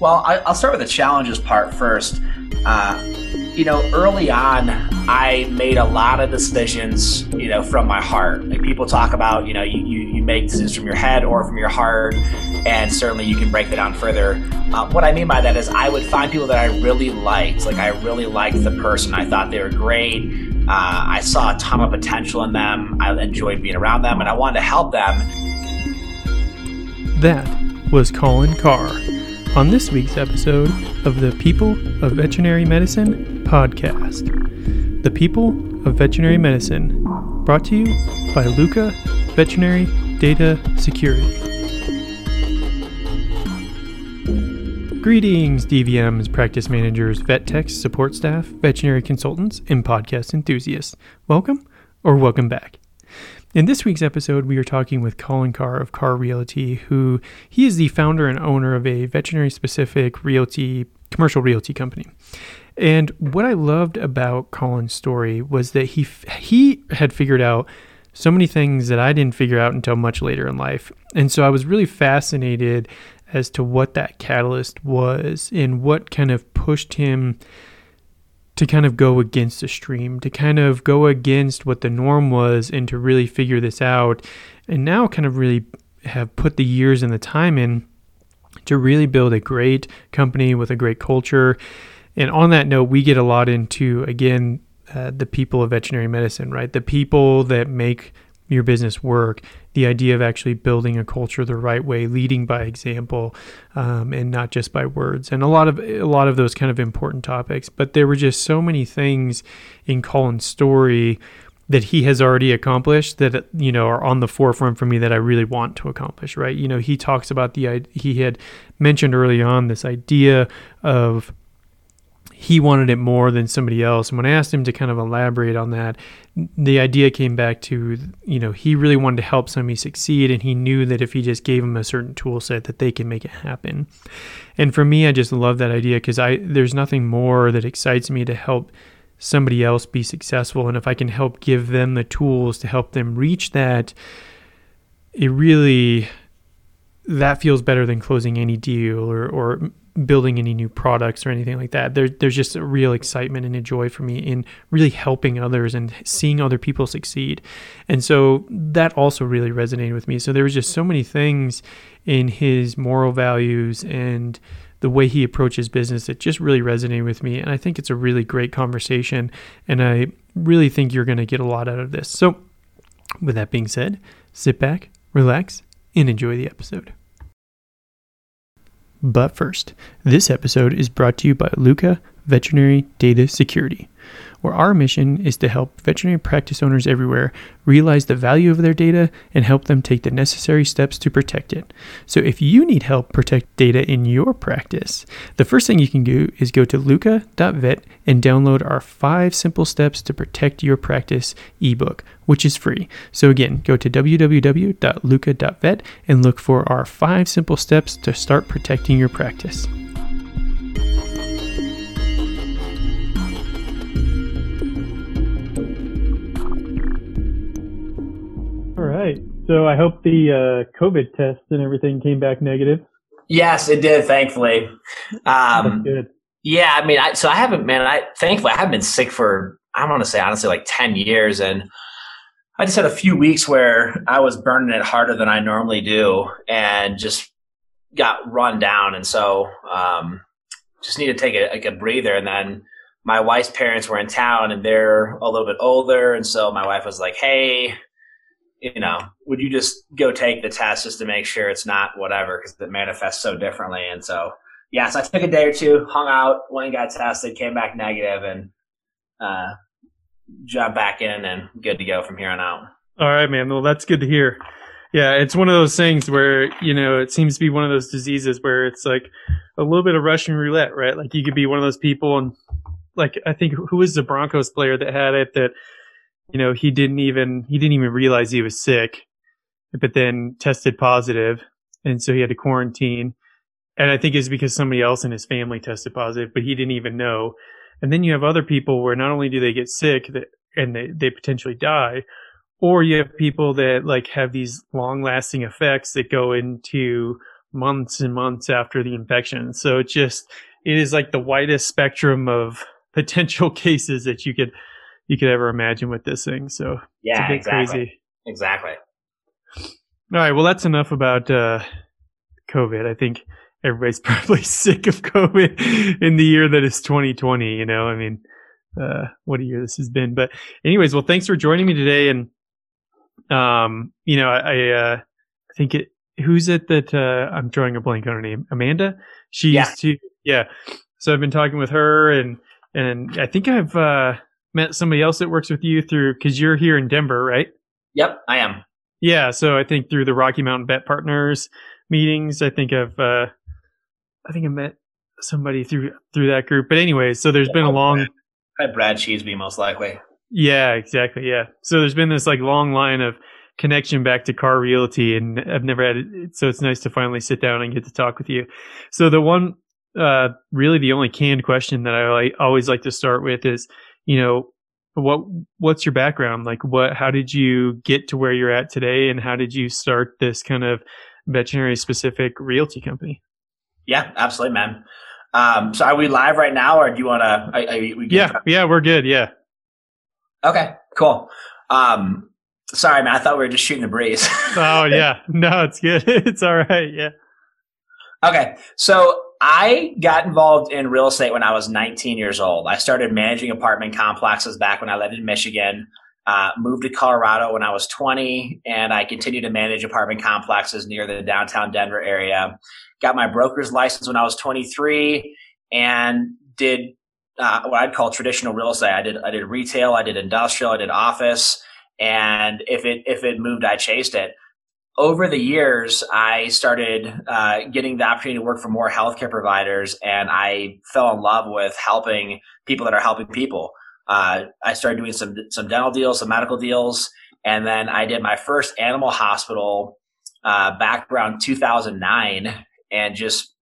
Well, I, will start with the challenges part first. Uh, you know, early on, I made a lot of decisions, you know, from my heart. Like people talk about, you know, you, you, you make decisions from your head or from your heart, and certainly you can break that down further. Uh, what I mean by that is I would find people that I really liked. Like I really liked the person. I thought they were great. Uh, I saw a ton of potential in them. I enjoyed being around them, and I wanted to help them. That was Colin Carr on this week's episode of the People of Veterinary Medicine podcast. The People of Veterinary Medicine, brought to you by Luca Veterinary Data Security. Greetings, DVMs, practice managers, vet techs, support staff, veterinary consultants, and podcast enthusiasts. Welcome or welcome back. In this week's episode, we are talking with Colin Carr of Carr Realty, who he is the founder and owner of a veterinary specific realty commercial realty company. And what I loved about Colin's story was that he he had figured out so many things that I didn't figure out until much later in life. And so I was really fascinated as to what that catalyst was and what kind of pushed him to kind of go against the stream, to kind of go against what the norm was, and to really figure this out. And now, kind of really have put the years and the time in to really build a great company with a great culture. And on that note, we get a lot into, again, uh, the people of veterinary medicine, right? The people that make your business work the idea of actually building a culture the right way, leading by example, um, and not just by words, and a lot of a lot of those kind of important topics. But there were just so many things in Colin's story that he has already accomplished that you know are on the forefront for me that I really want to accomplish. Right? You know, he talks about the he had mentioned early on this idea of he wanted it more than somebody else. And when I asked him to kind of elaborate on that, the idea came back to, you know, he really wanted to help somebody succeed. And he knew that if he just gave them a certain tool set that they can make it happen. And for me, I just love that idea because I, there's nothing more that excites me to help somebody else be successful. And if I can help give them the tools to help them reach that, it really, that feels better than closing any deal or, or building any new products or anything like that. There, there's just a real excitement and a joy for me in really helping others and seeing other people succeed. And so that also really resonated with me. So there was just so many things in his moral values and the way he approaches business that just really resonated with me. And I think it's a really great conversation. And I really think you're going to get a lot out of this. So, with that being said, sit back, relax, and enjoy the episode. But first, this episode is brought to you by Luca Veterinary Data Security where our mission is to help veterinary practice owners everywhere realize the value of their data and help them take the necessary steps to protect it. So if you need help protect data in your practice, the first thing you can do is go to luca.vet and download our 5 simple steps to protect your practice ebook, which is free. So again, go to www.luca.vet and look for our 5 simple steps to start protecting your practice. All right. So I hope the uh, COVID test and everything came back negative. Yes, it did. Thankfully. Um, good. Yeah, I mean, I, so I haven't, man. I thankfully I haven't been sick for I don't want to say honestly like ten years, and I just had a few weeks where I was burning it harder than I normally do, and just got run down, and so um, just need to take a, like a breather, and then my wife's parents were in town and they're a little bit older. And so my wife was like hey you know, would you just go take the test just to make sure it's not whatever because it manifests so differently? And so, yeah, so I took a day or two, hung out, went and got tested, came back negative, and uh, jumped back in and good to go from here on out. All right, man. Well, that's good to hear. Yeah, it's one of those things where, you know, it seems to be one of those diseases where it's like a little bit of Russian roulette, right? Like you could be one of those people and like I think who was the Broncos player that had it that you know, he didn't even he didn't even realize he was sick, but then tested positive, and so he had to quarantine. And I think it's because somebody else in his family tested positive, but he didn't even know. And then you have other people where not only do they get sick that, and they, they potentially die, or you have people that like have these long lasting effects that go into months and months after the infection. So it just it is like the widest spectrum of potential cases that you could you could ever imagine with this thing. So yeah, it's a bit exactly. crazy. Exactly. All right. Well, that's enough about uh, COVID. I think everybody's probably sick of COVID in the year that is 2020. You know, I mean, uh, what a year this has been. But, anyways, well, thanks for joining me today. And, um, you know, I, I, uh, I think it. Who's it that uh, I'm drawing a blank on her name? Amanda. She yeah. used to. Yeah. So I've been talking with her, and and I think I've uh, met somebody else that works with you through because you're here in Denver, right? Yep, I am. Yeah, so I think through the Rocky Mountain Vet Partners meetings, I think I've uh, I think I met somebody through through that group. But anyway, so there's yeah, been a long Brad, Brad Cheeseby most likely. Yeah, exactly. Yeah. So there's been this like long line of connection back to Carr realty and I've never had it so it's nice to finally sit down and get to talk with you. So the one uh really the only canned question that I like, always like to start with is, you know, what what's your background like what how did you get to where you're at today and how did you start this kind of veterinary specific realty company yeah absolutely man. Um, so are we live right now or do you want to yeah yeah we're good yeah. Okay cool. Um, sorry man i thought we were just shooting the breeze. Oh yeah. No it's good. It's all right yeah. Okay so I got involved in real estate when I was 19 years old. I started managing apartment complexes back when I lived in Michigan. Uh, moved to Colorado when I was 20, and I continued to manage apartment complexes near the downtown Denver area. Got my broker's license when I was 23, and did uh, what I'd call traditional real estate. I did I did retail, I did industrial, I did office, and if it if it moved, I chased it over the years, I started uh, getting the opportunity to work for more healthcare providers, and I fell in love with helping people that are helping people. Uh, I started doing some some dental deals, some medical deals, and then I did my first animal hospital uh, back around 2009, and just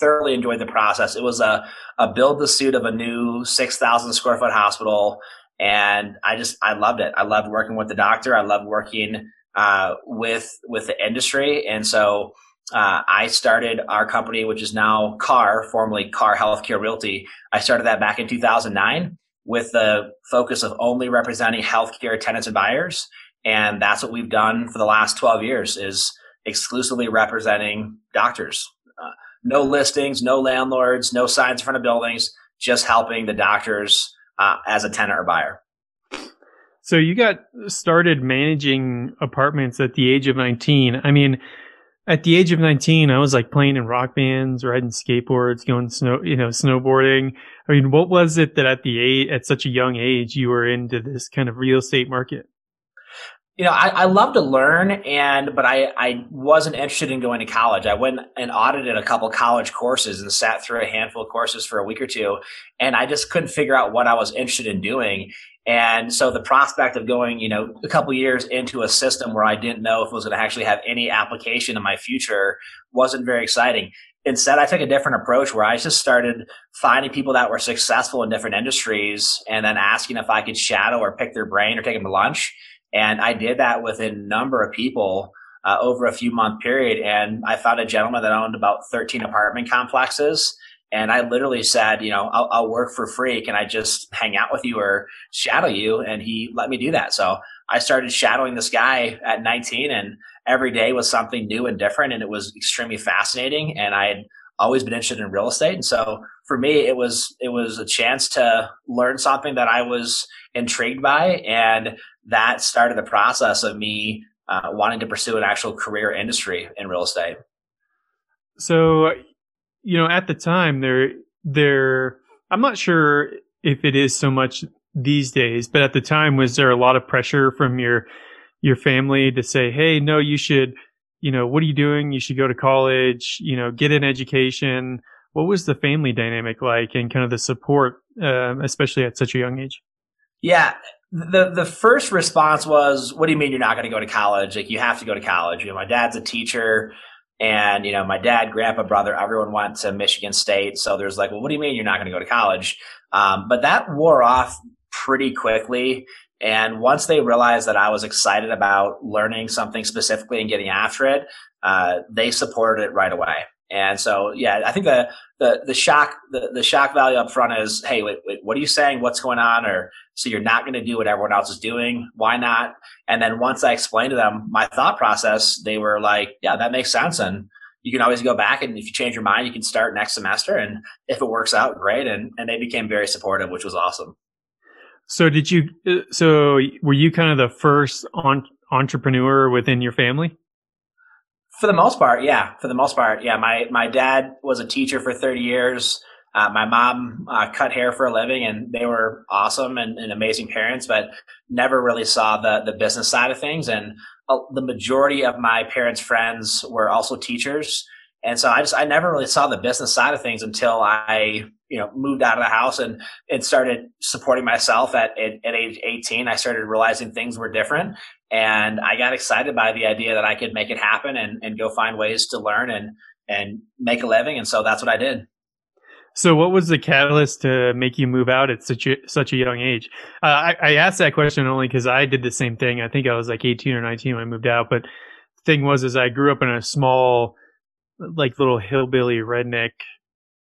thoroughly enjoyed the process. It was a a build to suit of a new 6,000 square foot hospital, and I just I loved it. I loved working with the doctor. I loved working uh, with with the industry, and so uh, I started our company, which is now CARR, formerly CARR Healthcare Realty. I started that back in 2009 with the focus of only representing healthcare tenants and buyers, and that's what we've done for the last 12 years is exclusively representing doctors. Uh, no listings, no landlords, no signs in front of buildings, just helping the doctors uh, as a tenant or buyer. So you got started managing apartments at the age of 19. I mean, at the age of 19, I was like playing in rock bands, riding skateboards, going snow, you know, snowboarding. I mean, what was it that at the at such a young age, you were into this kind of real estate market? You know, I, I love to learn and, but I, I wasn't interested in going to college. I went and audited a couple college courses and sat through a handful of courses for a week or two. And I just couldn't figure out what I was interested in doing. And so the prospect of going, you know, a couple years into a system where I didn't know if it was going to actually have any application in my future wasn't very exciting. Instead, I took a different approach where I just started finding people that were successful in different industries and then asking if I could shadow or pick their brain or take them to lunch. And I did that with a number of people uh, over a few month period. And I found a gentleman that owned about 13 apartment complexes and I literally said, you know, I'll, I'll, work for free. Can I just hang out with you or shadow you? And he let me do that. So I started shadowing this guy at 19 and every day was something new and different. And it was extremely fascinating. And I had always been interested in real estate. And so for me, it was, it was a chance to learn something that I was intrigued by. And that started the process of me uh, wanting to pursue an actual career industry in real estate. So you know, at the time, there, there, I'm not sure if it is so much these days, but at the time, was there a lot of pressure from your, your family to say, Hey, no, you should, you know, what are you doing? You should go to college, you know, get an education. What was the family dynamic like and kind of the support, uh, especially at such a young age? Yeah. The, the first response was, what do you mean you're not going to go to college? Like you have to go to college. You know, my dad's a teacher. And, you know, my dad, grandpa, brother, everyone went to Michigan State. So there's like, well, what do you mean you're not going to go to college? Um, but that wore off pretty quickly. And once they realized that I was excited about learning something specifically and getting after it, uh, they supported it right away. And so, yeah, I think the the the shock the, the shock value up front is, hey, wait, wait, what are you saying? What's going on? Or so you're not going to do what everyone else is doing? Why not? And then once I explained to them my thought process, they were like, yeah, that makes sense. And you can always go back and if you change your mind, you can start next semester. And if it works out, great. And and they became very supportive, which was awesome. So did you? Uh, so were you kind of the first on, entrepreneur within your family? For the most part, yeah. For the most part, yeah. My my dad was a teacher for thirty years. Uh, my mom uh, cut hair for a living, and they were awesome and, and, amazing parents, but never really saw the the business side of things. And uh, the majority of my parents' friends were also teachers, and so I just I never really saw the business side of things until I you know moved out of the house and and started supporting myself at, at, at age 18 i started realizing things were different and i got excited by the idea that i could make it happen and, and go find ways to learn and and make a living. And so that's what i did. So what was the catalyst to make you move out at such a, such a young age? Uh, I, I asked that question only because i did the same thing. I think i was like 18 or 19 when i moved out. But thing was is i grew up in a small like little hillbilly redneck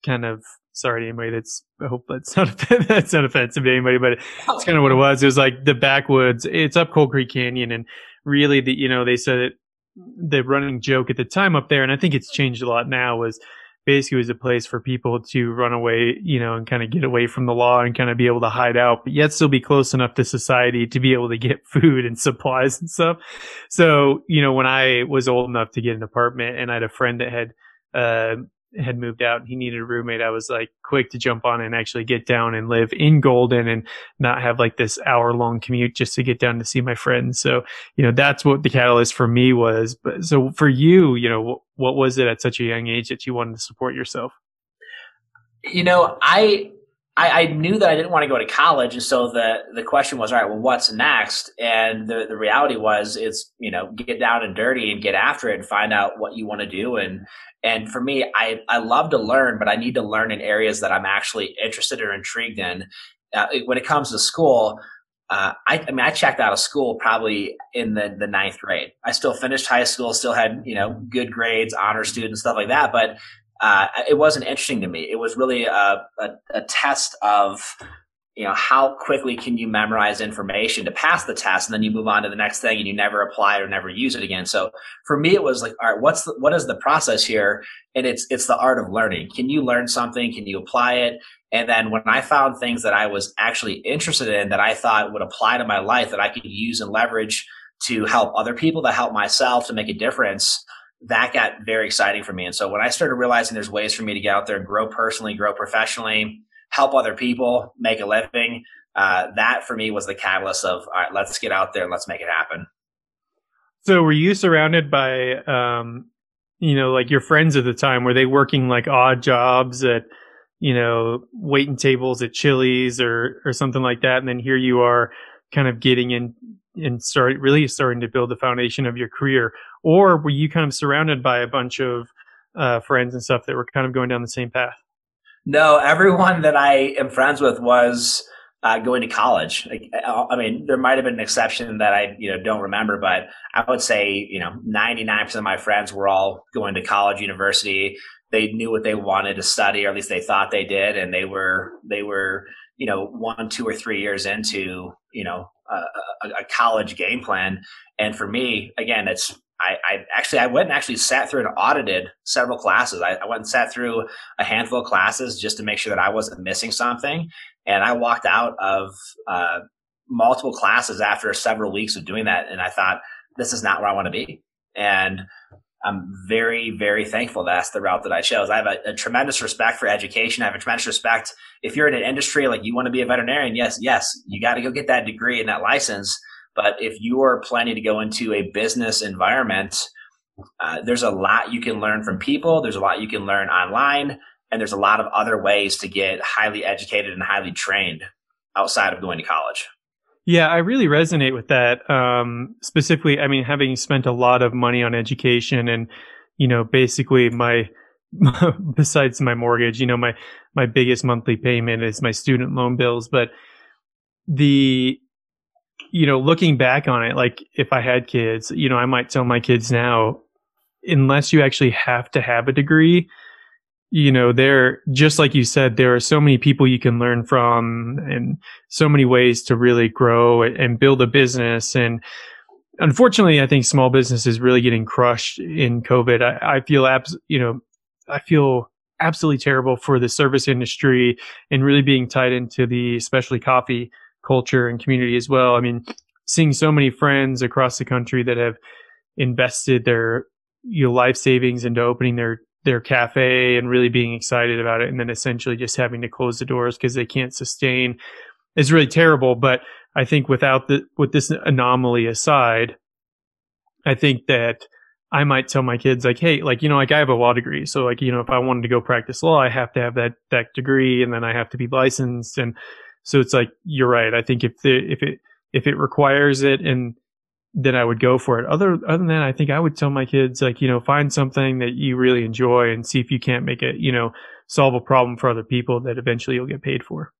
kind of sorry to anybody that's I hope that's not that's not offensive to anybody, but it's kind of what it was. It was like the backwoods. It's up Coal Creek Canyon, and really, the you know they said it. The running joke at the time up there, and I think it's changed a lot now, was basically was a place for people to run away, you know, and kind of get away from the law and kind of be able to hide out, but yet still be close enough to society to be able to get food and supplies and stuff. So, you know, when I was old enough to get an apartment and I had a friend that had, uh, had moved out and he needed a roommate, I was like quick to jump on and actually get down and live in Golden and not have like this hour long commute just to get down to see my friends. So, you know, that's what the catalyst for me was. But so for you, you know, what was it at such a young age that you wanted to support yourself? You know, I, I, I knew that I didn't want to go to college, and so the the question was, all right, well, what's next? And the the reality was, it's you know, get down and dirty and get after it and find out what you want to do. And and for me, I, I love to learn, but I need to learn in areas that I'm actually interested or intrigued in. Uh, when it comes to school, uh, I, I, mean, I checked out of school probably in the, the ninth grade. I still finished high school, still had, you know, good grades, honor student, stuff like that. But uh, it wasn't interesting to me. It was really a, a, a test of you know how quickly can you memorize information to pass the test and then you move on to the next thing and you never apply it or never use it again. So for me it was like all right what's the, what is the process here? And it's it's the art of learning. Can you learn something? Can you apply it? And then when i found things that i was actually interested in that i thought would apply to my life that i could use and leverage to help other people to help myself to make a difference that got very exciting for me and so when i started realizing there's ways for me to get out there and grow personally grow professionally help other people make a living. Uh, that for me was the catalyst of all right, let's get out there and let's make it happen. So were you surrounded by, um, you know, like your friends at the time? Were they working like odd jobs at, you know, waiting tables at Chili's or or something like that? And then here you are, kind of getting in and start really starting to build the foundation of your career. Or were you kind of surrounded by a bunch of uh, friends and stuff that were kind of going down the same path? No, everyone that I am friends with was uh, going to college. Like, I mean, there might have been an exception that I, you know, don't remember, but I would say, you know, 99% of my friends were all going to college, university. They knew what they wanted to study, or at least they thought they did. And they were, they were, you know, one, two or three years into, you know, a, a college game plan. And for me, again, it's I, I, actually I went and actually sat through and audited several classes. I, I, went and sat through a handful of classes just to make sure that I wasn't missing something. And I walked out of uh, multiple classes after several weeks of doing that, and I thought this is not where I want to be. And I'm very, very thankful that's the route that I chose. I have a, a, tremendous respect for education. I have a tremendous respect. If you're in an industry like you want to be a veterinarian, yes, yes, you got to go get that degree and that license but if you are planning to go into a business environment, uh, there's a lot you can learn from people. There's a lot you can learn online, and there's a lot of other ways to get highly educated and highly trained outside of going to college. Yeah, I really resonate with that. Um, specifically, I mean, having spent a lot of money on education, and you know, basically my besides my mortgage, you know, my my biggest monthly payment is my student loan bills, but the you know, looking back on it, like if I had kids, you know, I might tell my kids now, unless you actually have to have a degree, you know, there, just like you said, there are so many people you can learn from and so many ways to really grow and build a business. And unfortunately, I think small business is really getting crushed in COVID. I, I feel abs, you know, I feel absolutely terrible for the service industry and really being tied into the especially coffee culture and community as well. I mean, seeing so many friends across the country that have invested their you know, life savings into opening their their cafe and really being excited about it and then essentially just having to close the doors because they can't sustain is really terrible. But i think without the with this anomaly aside i think that i might tell my kids like hey like you know like i have a law degree. So like you know if i wanted to go practice law i have to have that that degree and then i have to be licensed. And so it's like you're right. I think if the if it if it requires it and then I would go for it. Other other than that, I think I would tell my kids like, you know, find something that you really enjoy and see if you can't make it, you know, solve a problem for other people that eventually you'll get paid for.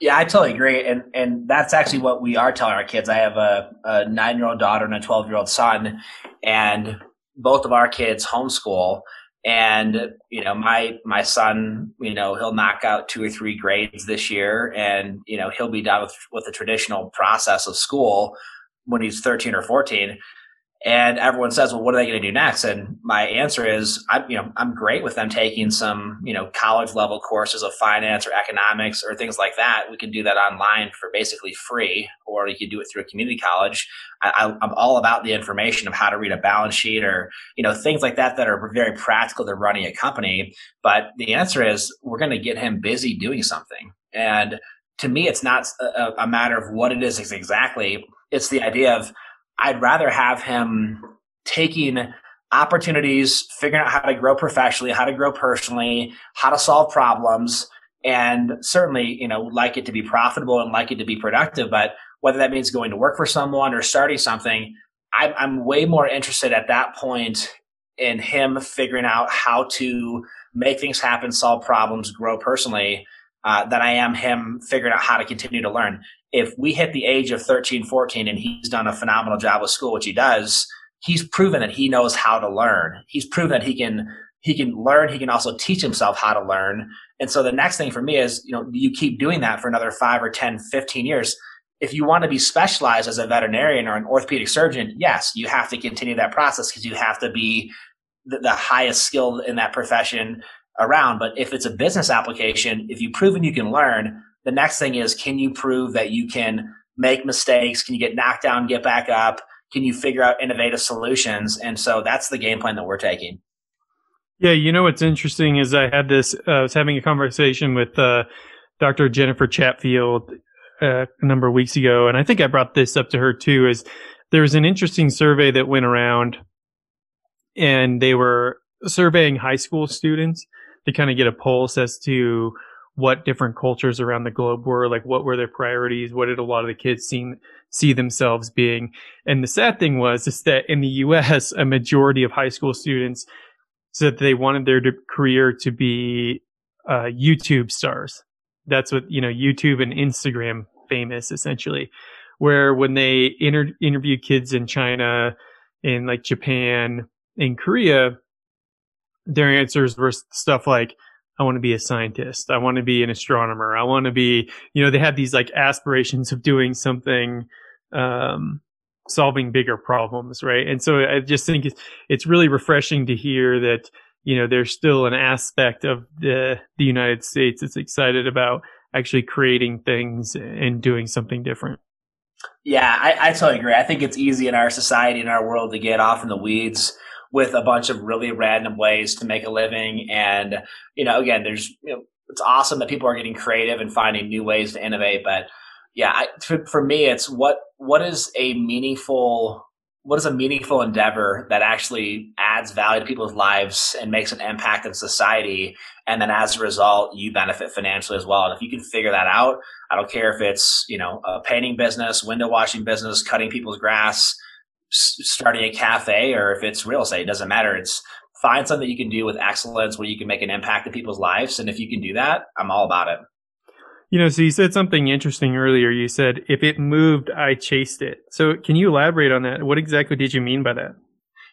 Yeah, I totally agree, and and that's actually what we are telling our kids. I have a, a nine year old daughter and a twelve year old son, and both of our kids homeschool and you know my my son you know he'll knock out two or three grades this year and you know he'll be done with with the traditional process of school when he's 13 or 14 and everyone says, "Well, what are they going to do next?" And my answer is, I'm you know I'm great with them taking some you know college level courses of finance or economics or things like that. We can do that online for basically free, or you can do it through a community college. I, I'm all about the information of how to read a balance sheet or you know things like that that are very practical to running a company. But the answer is, we're going to get him busy doing something. And to me, it's not a, a matter of what it is exactly. It's the idea of I'd rather have him taking opportunities, figuring out how to grow professionally, how to grow personally, how to solve problems, and certainly, you know, like it to be profitable and like it to be productive. But whether that means going to work for someone or starting something, I'm, I'm way more interested at that point in him figuring out how to make things happen, solve problems, grow personally, uh, than I am him figuring out how to continue to learn if we hit the age of 13, 14 and he's done a phenomenal job with school, which he does, he's proven that he knows how to learn. He's proven that he can he can learn, he can also teach himself how to learn. And so the next thing for me is, you know, you keep doing that for another 5 or 10, 15 years. If you want to be specialized as a veterinarian or an orthopedic surgeon, yes, you have to continue that process because you have to be the, the highest skilled in that profession around. But if it's a business application, if you've proven you can learn, the next thing is, can you prove that you can make mistakes? Can you get knocked down, get back up? Can you figure out innovative solutions? And so that's the game plan that we're taking. Yeah, you know what's interesting is I had this. Uh, I was having a conversation with uh, Dr. Jennifer Chatfield uh, a number of weeks ago, and I think I brought this up to her too. Is there was an interesting survey that went around, and they were surveying high school students to kind of get a pulse as to what different cultures around the globe were, like what were their priorities, what did a lot of the kids seem see themselves being. And the sad thing was is that in the US, a majority of high school students said they wanted their career to be uh, YouTube stars. That's what, you know, YouTube and Instagram famous essentially. Where when they inter- interview kids in China, in like Japan, in Korea, their answers were stuff like, I want to be a scientist. I want to be an astronomer. I want to be, you know, they had these like aspirations of doing something, um, solving bigger problems, right? And so I just think it's, it's really refreshing to hear that, you know, there's still an aspect of the, the United States that's excited about actually creating things and doing something different. Yeah, I, I totally agree. I think it's easy in our society, in our world to get off in the weeds with a bunch of really random ways to make a living. And, you know, again, there's, you know, it's awesome that people are getting creative and finding new ways to innovate. But yeah, I, for, for me, it's what, what is a meaningful, what is a meaningful endeavor that actually adds value to people's lives and makes an impact in society? And then as a result, you benefit financially as well. And if you can figure that out, I don't care if it's, you know, a painting business, window washing business, cutting people's grass, starting a cafe or if it's real estate, it doesn't matter. It's find something that you can do with excellence where you can make an impact in people's lives. And if you can do that, I'm all about it. You know, so you said something interesting earlier. You said, if it moved, I chased it. So can you elaborate on that? What exactly did you mean by that?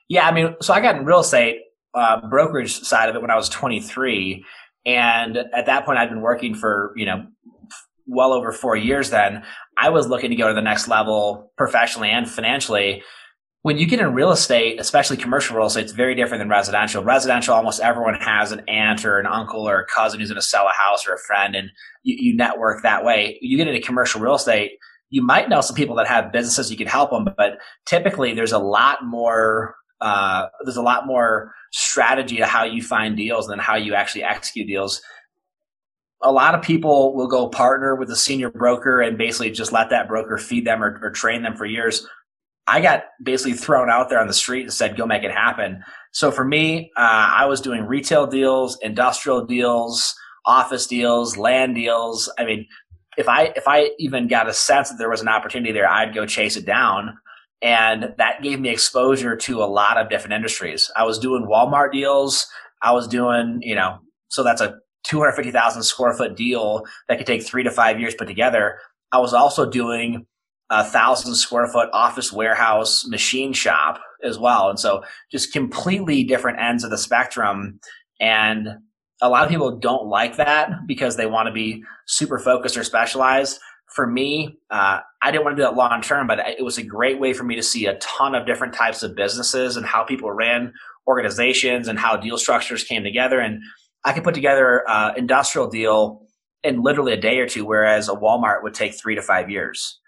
Yeah, I mean, so I got in real estate uh, brokerage side of it when I was 23. And at that point, I'd been working for, you know, well over four years then. I was looking to go to the next level professionally and financially. When you get in real estate, especially commercial real estate, it's very different than residential. Residential, almost everyone has an aunt or an uncle or a cousin who's going to sell a house or a friend, and you, you network that way. You get into commercial real estate, you might know some people that have businesses you can help them, but typically there's a lot more uh, there's a lot more strategy to how you find deals than how you actually execute deals. A lot of people will go partner with a senior broker and basically just let that broker feed them or, or train them for years. I got basically thrown out there on the street and said, go make it happen. So for me, uh, I was doing retail deals, industrial deals, office deals, land deals. I mean, if I if I even got a sense that there was an opportunity there, I'd go chase it down. And that gave me exposure to a lot of different industries. I was doing Walmart deals. I was doing, you know, so that's a 250,000 square foot deal that could take three to five years put together. I was also doing a thousand square foot office warehouse machine shop as well. And so just completely different ends of the spectrum. And a lot of people don't like that because they want to be super focused or specialized for me, uh, I didn't want to do that long term, but it was a great way for me to see a ton of different types of businesses and how people ran organizations and how deal structures came together. And I could put together an industrial deal in literally a day or two, whereas a Walmart would take three to five years.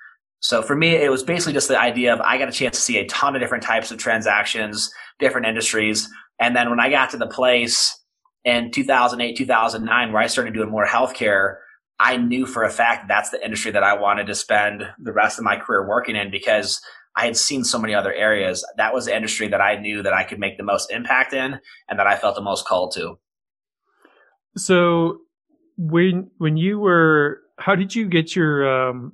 So for me, it was basically just the idea of I got a chance to see a ton of different types of transactions, different industries. And then when I got to the place in 2008, 2009, where I started doing more healthcare, I knew for a fact that's the industry that I wanted to spend the rest of my career working in because I had seen so many other areas. That was the industry that I knew that I could make the most impact in and that I felt the most called to. So when when you were how did you get your um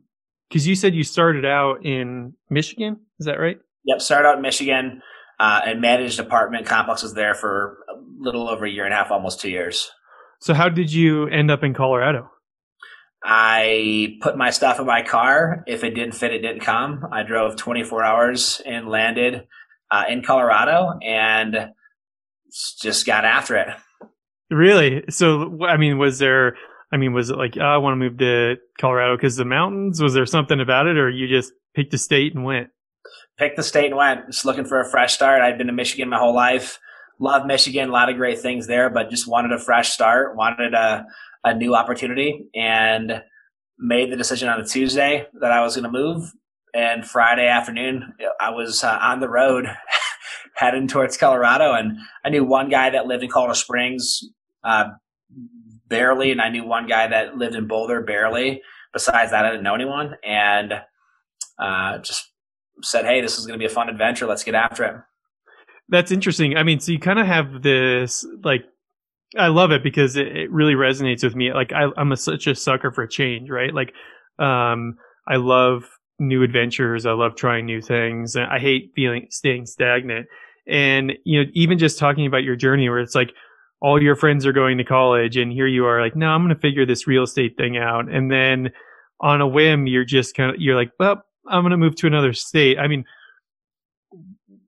because you said you started out in Michigan, is that right? Yep, started out in Michigan uh, and managed apartment complexes there for a little over a year and a half, almost two years. So how did you end up in Colorado? I put my stuff in my car. If it didn't fit, it didn't come. I drove 24 hours and landed uh, in Colorado and just got after it. Really? So, I mean, was there, I mean, was it like, oh, I want to move to Colorado because the mountains? Was there something about it or you just picked a state and went? Picked the state and went. Just looking for a fresh start. I'd been to Michigan my whole life. Love Michigan, a lot of great things there, but just wanted a fresh start, wanted a, a new opportunity and made the decision on a Tuesday that I was going to move. And Friday afternoon, I was uh, on the road heading towards Colorado. And I knew one guy that lived in Colorado Springs uh, barely, and I knew one guy that lived in Boulder barely. Besides that, I didn't know anyone. And uh, just said, hey, this is going to be a fun adventure. Let's get after it. That's interesting. I mean, so you kind of have this like I love it because it, it really resonates with me. Like I, am such a sucker for change, right? Like, um, I love new adventures. I love trying new things. I hate feeling staying stagnant. And you know, even just talking about your journey, where it's like all your friends are going to college, and here you are, like, no, I'm going to figure this real estate thing out, and then on a whim, you're just kind of you're like, well, I'm going to move to another state. I mean,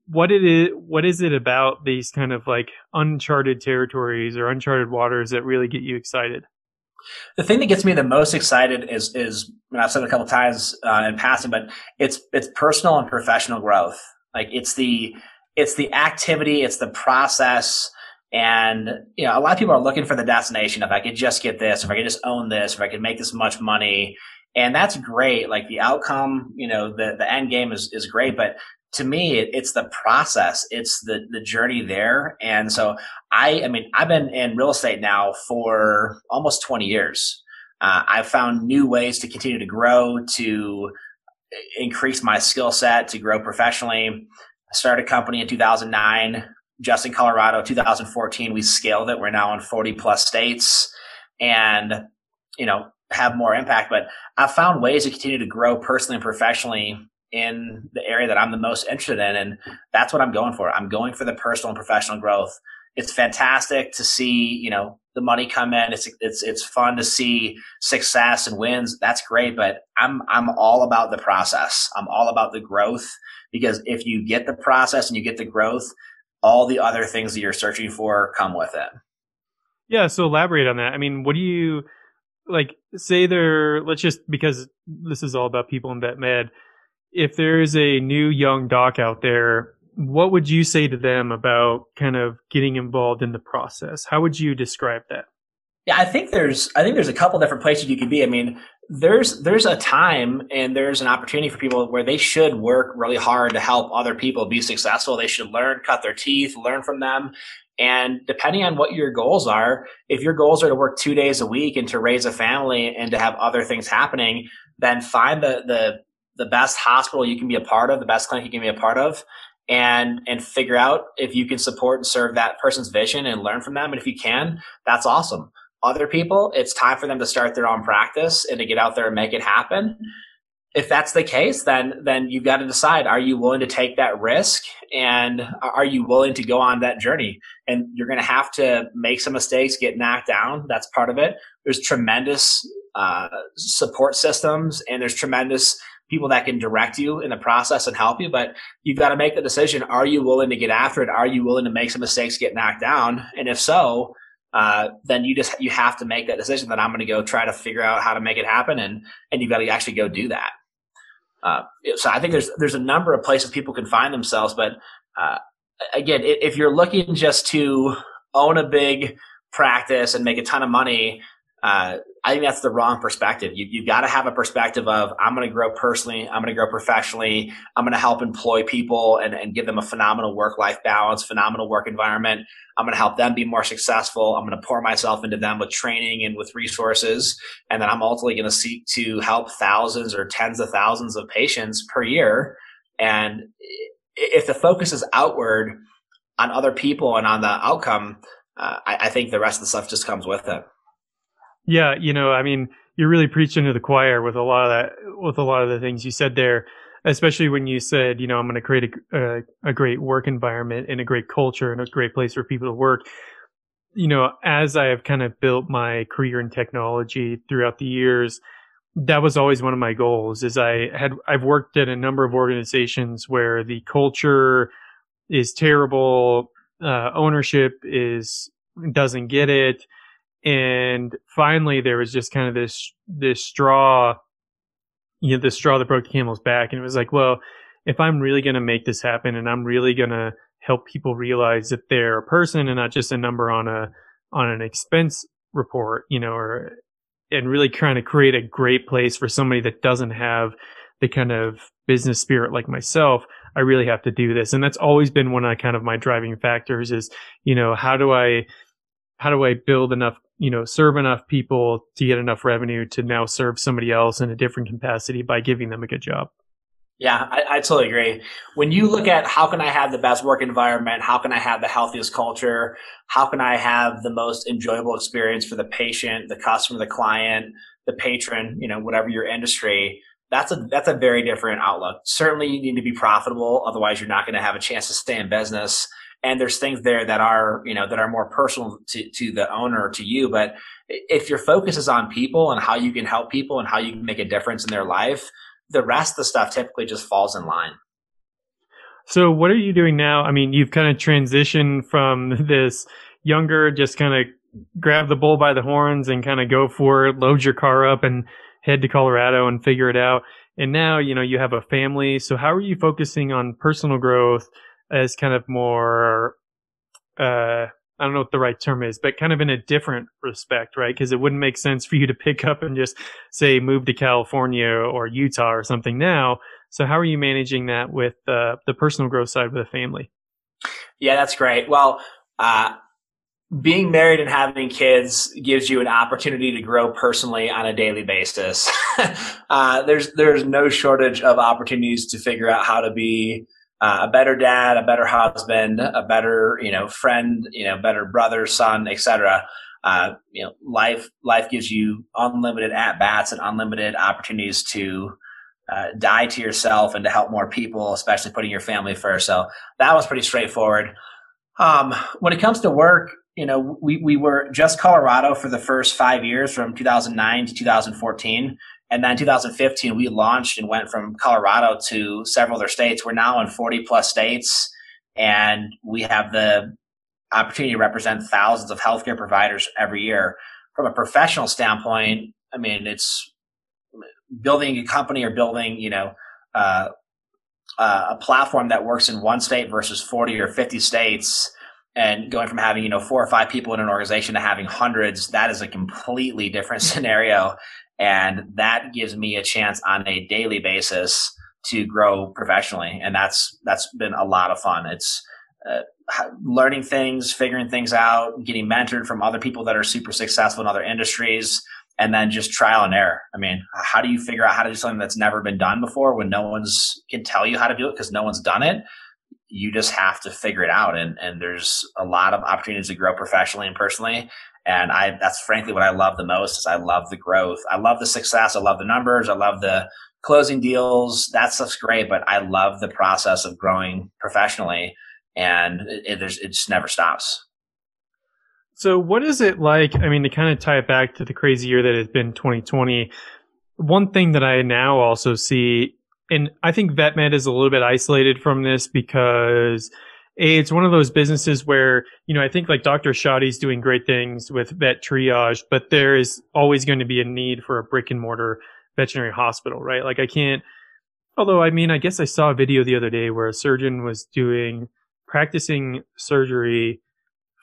what it is what is it about these kind of like uncharted territories or uncharted waters that really get you excited the thing that gets me the most excited is is and I've said it a couple times uh, in passing, but it's it's personal and professional growth. Like it's the it's the activity, it's the process, and you know a lot of people are looking for the destination. If I could just get this, if I could just own this, if I could make this much money, and that's great. Like the outcome, you know, the the end game is is great, but to me, it, it's the process, it's the the journey there. And so I, I mean, I've been in real estate now for almost 20 years. Uh, I've found new ways to continue to grow, to increase my skill set, to grow professionally. I started a company in 2009, just in Colorado. 2014, we scaled it. We're now in 40 plus states, and you know have more impact. But I've found ways to continue to grow personally and professionally in the area that I'm the most interested in. And that's what I'm going for. I'm going for the personal and professional growth. it's fantastic to see you know the money come in. It's it's it's fun to see success and wins. That's great, but I'm I'm all about the process. I'm all about the growth because if you get the process and you get the growth, all the other things that you're searching for come with it. Yeah, so elaborate on that. I mean, what do you like say there let's just because this is all about people in vet med. If there's a new young doc out there what would you say to them about kind of getting involved in the process? How would you describe that? Yeah, I think there's I think there's a couple different places you could be. I mean, there's there's a time and there's an opportunity for people where they should work really hard to help other people be successful. They should learn, cut their teeth, learn from them. And depending on what your goals are, if your goals are to work two days a week and to raise a family and to have other things happening, then find the the the best hospital you can be a part of, the best clinic you can be a part of, and and figure out if you can support and serve that person's vision and learn from them and if you can that's awesome other people it's time for them to start their own practice and to get out there and make it happen if that's the case then then you've got to decide are you willing to take that risk and are you willing to go on that journey and you're going to have to make some mistakes get knocked down that's part of it there's tremendous uh, support systems and there's tremendous people that can direct you in the process and help you, but you've got to make the decision. Are you willing to get after it? Are you willing to make some mistakes, get knocked down? And if so, uh, then you just, you have to make that decision that I'm going to go try to figure out how to make it happen. And, and you've got to actually go do that. Uh, so I think there's, there's a number of places people can find themselves, but, uh, again, if you're looking just to own a big practice and make a ton of money, uh, I think that's the wrong perspective. You, you've got to have a perspective of I'm going to grow personally, I'm going to grow professionally, I'm going to help employ people and, and give them a phenomenal work life balance, phenomenal work environment. I'm going to help them be more successful. I'm going to pour myself into them with training and with resources. And then I'm ultimately going to seek to help thousands or tens of thousands of patients per year. And if the focus is outward on other people and on the outcome, uh, I, I think the rest of the stuff just comes with it. Yeah, you know, I mean, you're really preaching to the choir with a lot of that, with a lot of the things you said there, especially when you said, you know, I'm going to create a, a, a great work environment and a great culture and a great place for people to work. You know, as I have kind of built my career in technology throughout the years, that was always one of my goals is I had I've worked at a number of organizations where the culture is terrible, uh, ownership is doesn't get it, and finally there was just kind of this this straw you know the straw that broke the camel's back. And it was like well if i'm really going to make this happen and i'm really going to help people realize that they're a person and not just a number on a on an expense report you know or and really trying to create a great place for somebody that doesn't have the kind of business spirit like myself i really have to do this. And that's always been one of kind of my driving factors is you know how do i how do i build enough you know, serve enough people to get enough revenue to now serve somebody else in a different capacity by giving them a good job. Yeah, I, I, totally agree. When you look at how can I have the best work environment, how can I have the healthiest culture, how can I have the most enjoyable experience for the patient, the customer, the client, the patron, you know, whatever your industry, that's a that's a very different outlook. Certainly, you need to be profitable, otherwise, you're not going to have a chance to stay in business and there's things there that are you know that are more personal to, to the owner to you but if your focus is on people and how you can help people and how you can make a difference in their life the rest of the stuff typically just falls in line. So what are you doing now? I mean you've kind of transitioned from this younger just kind of grab the bull by the horns and kind of go for it load your car up and head to colorado and figure it out. And now you know you have a family. So how are you focusing on personal growth as kind of more uh I don't know what the right term is, but kind of in a different respect, right? Because it wouldn't make sense for you to pick up and just say move to California or Utah or something now. So how are you managing that with uh, the personal growth side with the family? Yeah, that's great. Well, uh, being married and having kids gives you an opportunity to grow personally on a daily basis. uh, there's there's no shortage of opportunities to figure out how to be uh, a better dad, a better husband, a better you know friend, you know better brother, son, etc. Uh, you know, life life gives you unlimited at bats and unlimited opportunities to uh, die to yourself and to help more people, especially putting your family first. So that was pretty straightforward. Um, when it comes to work, you know, we, we were just Colorado for the first five years from 2009 to 2014. And then 2015, we launched and went from Colorado to several other states. We're now in 40 plus states, and we have the opportunity to represent thousands of healthcare providers every year. From a professional standpoint, I mean, it's building a company or building, you know, uh, uh, a platform that works in one state versus 40 or 50 states and going from having you know four or five people in an organization to having hundreds that is a completely different scenario and that gives me a chance on a daily basis to grow professionally. And that's that's been a lot of fun. It's uh, learning things figuring things out getting mentored from other people that are super successful in other industries and then just trial and error. I mean how do you figure out how to do something that's never been done before when no one's can tell you how to do it because no one's done it? You just have to figure it out. And and there's a lot of opportunities to grow professionally and personally and I that's frankly what I love the most is I love the growth. I love the success. I love the numbers. I love the closing deals. That stuff's great, but I love the process of growing professionally, and it, it, it just never stops. So, what is it like? I mean, to kind of tie it back to the crazy year that has been 2020. One thing that I now also see, and I think VetMed is a little bit isolated from this because it's one of those businesses where, you know, I think like Dr. Shadi's doing great things with vet triage, but there is always going to be a need for a brick and mortar veterinary hospital, right? Like I can't, although I mean, I guess I saw a video the other day where a surgeon was doing, practicing surgery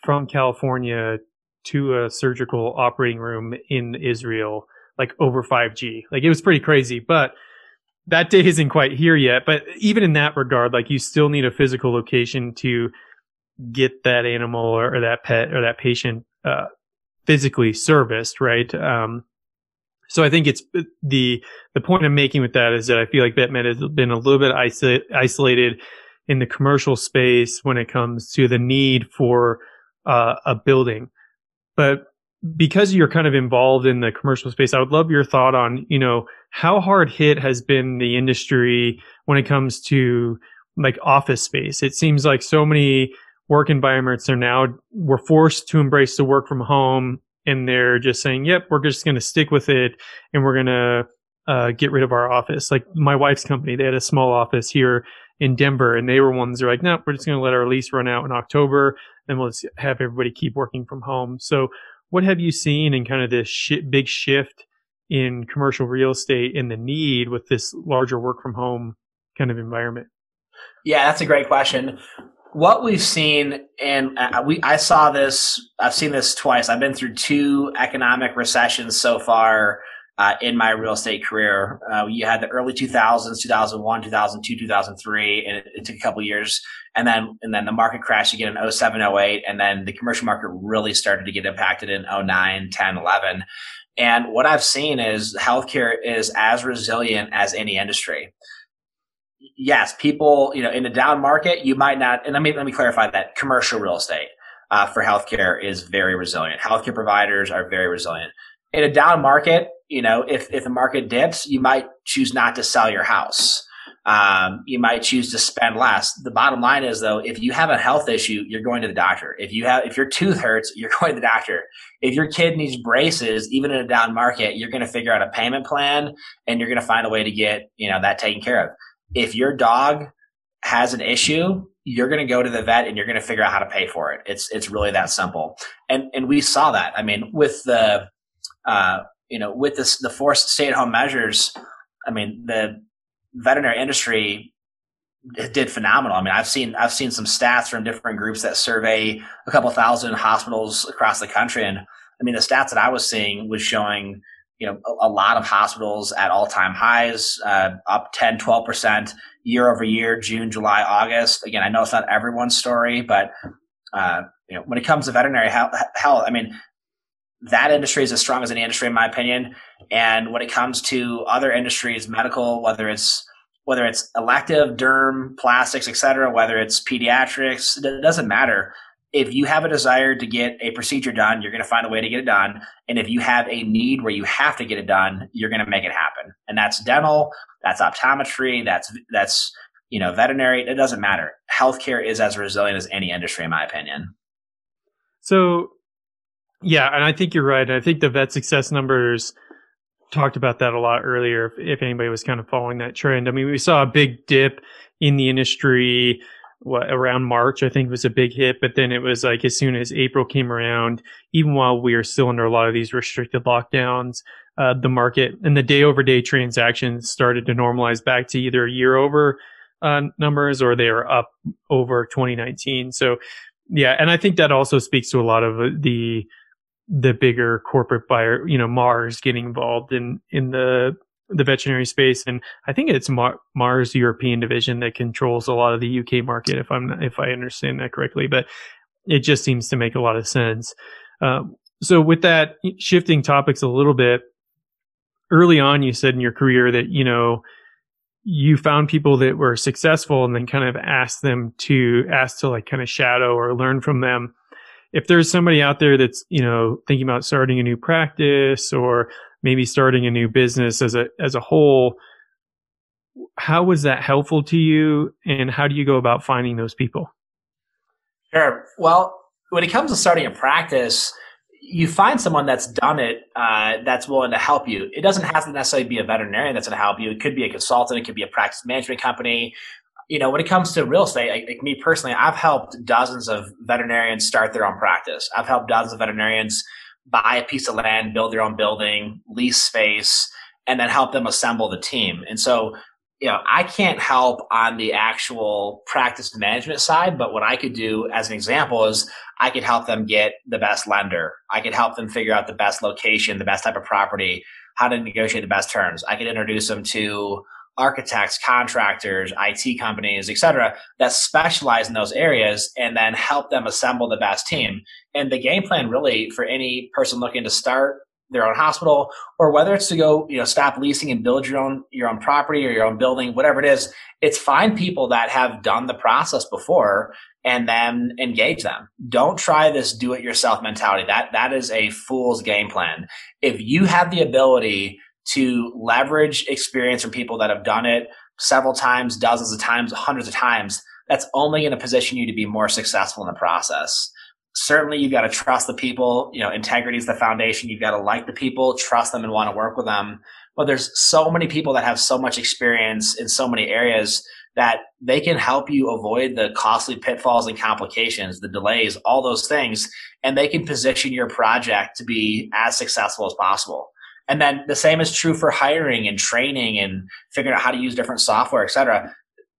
from California to a surgical operating room in Israel, like over 5G. Like it was pretty crazy, but that day isn't quite here yet. But even in that regard, like you still need a physical location to get that animal or, or that pet or that patient uh, physically serviced, right? Um, so I think it's the the point I'm making with that is that I feel like VetMed has been a little bit isolated in the commercial space when it comes to the need for uh, a building. But because you're kind of involved in the commercial space, I would love your thought on, you know, how hard hit has been the industry when it comes to like office space. It seems like so many work environments are now we're forced to embrace the work from home and they're just saying, "Yep, we're just going to stick with it and we're going to uh, get rid of our office." Like my wife's company, they had a small office here in Denver, and they were ones that are like, "No, we're just going to let our lease run out in October, and we'll just have everybody keep working from home." So, what have you seen in kind of this sh- big shift in commercial real estate and the need with this larger work from home kind of environment? Yeah, that's a great question. What we've seen, and we, I saw this, I've seen this twice. I've been through two economic recessions so far uh, in my real estate career. Uh, you had the early 2000s, 2001, 2002, 2003, and it, it took a couple years. And then, and then the market crashed again in 07, 08. And then the commercial market really started to get impacted in 09, 10, 11. And what I've seen is healthcare is as resilient as any industry. Yes, people, you know, in a down market, you might not, and let me, let me clarify that commercial real estate uh, for healthcare is very resilient. Healthcare providers are very resilient. In a down market, you know, if, if the market dips, you might choose not to sell your house. Um, you might choose to spend less. The bottom line is though, if you have a health issue, you're going to the doctor. If you have, if your tooth hurts, you're going to the doctor. If your kid needs braces, even in a down market, you're going to figure out a payment plan and you're going to find a way to get, you know, that taken care of. If your dog has an issue, you're going to go to the vet and you're going to figure out how to pay for it. It's, it's really that simple. And, and we saw that. I mean, with the, uh, you know, with this, the forced stay at home measures, I mean, the veterinary industry did phenomenal. I mean, I've seen, I've seen some stats from different groups that survey a couple thousand hospitals across the country. And I mean, the stats that I was seeing was showing, you know, a, a lot of hospitals at all time highs, uh, up 10, 12% year over year, June, July, August. Again, I know it's not everyone's story, but, uh, you know, when it comes to veterinary health, I mean, that industry is as strong as any industry, in my opinion. And when it comes to other industries, medical, whether it's whether it's elective, derm, plastics, etc., whether it's pediatrics, it doesn't matter. If you have a desire to get a procedure done, you're going to find a way to get it done. And if you have a need where you have to get it done, you're going to make it happen. And that's dental, that's optometry, that's that's you know, veterinary, it doesn't matter. Healthcare is as resilient as any industry, in my opinion. So, yeah, and I think you're right. I think the vet success numbers talked about that a lot earlier. If, if anybody was kind of following that trend, I mean, we saw a big dip in the industry what around March, I think was a big hit. But then it was like as soon as April came around, even while we are still under a lot of these restricted lockdowns, uh, the market and the day over day transactions started to normalize back to either year over uh, numbers or they are up over 2019. So yeah, and I think that also speaks to a lot of the the bigger corporate buyer, you know, Mars getting involved in in the the veterinary space, and I think it's Mar- Mars European division that controls a lot of the UK market, if I'm if I understand that correctly. But it just seems to make a lot of sense. Um, so, with that, shifting topics a little bit, early on, you said in your career that you know you found people that were successful, and then kind of asked them to ask to like kind of shadow or learn from them. If there's somebody out there that's you know thinking about starting a new practice or maybe starting a new business as a as a whole how was that helpful to you? And how do you go about finding those people? Sure. Well when it comes to starting a practice you find someone that's done it uh, that's willing to help you. It doesn't have to necessarily be a veterinarian that's going to help you. It could be a consultant. It could be a practice management company you know when it comes to real estate like me personally i've helped dozens of veterinarians start their own practice i've helped dozens of veterinarians buy a piece of land, build their own building, lease space, and then help them assemble the team. And so, you know, I can't help on the actual practice management side, but what I could do as an example is I could help them get the best lender. I could help them figure out the best location, the best type of property, how to negotiate the best terms. I could introduce them to architects, contractors, IT companies, et cetera, that specialize in those areas and then help them assemble the best team. And the game plan really for any person looking to start their own hospital or whether it's to go, you know, stop leasing and build your own, your own property or your own building, whatever it is, it's find people that have done the process before and then engage them. Don't try this do it yourself mentality. That, that is a fool's game plan. If you have the ability to leverage experience from people that have done it several times, dozens of times, hundreds of times, that's only going to position you to be more successful in the process. Certainly, you've got to trust the people. You know, integrity is the foundation. You've got to like the people, trust them, and want to work with them. But there's so many people that have so much experience in so many areas that they can help you avoid the costly pitfalls and complications, the delays, all those things, and they can position your project to be as successful as possible. And then the same is true for hiring and training and figuring out how to use different software, et cetera.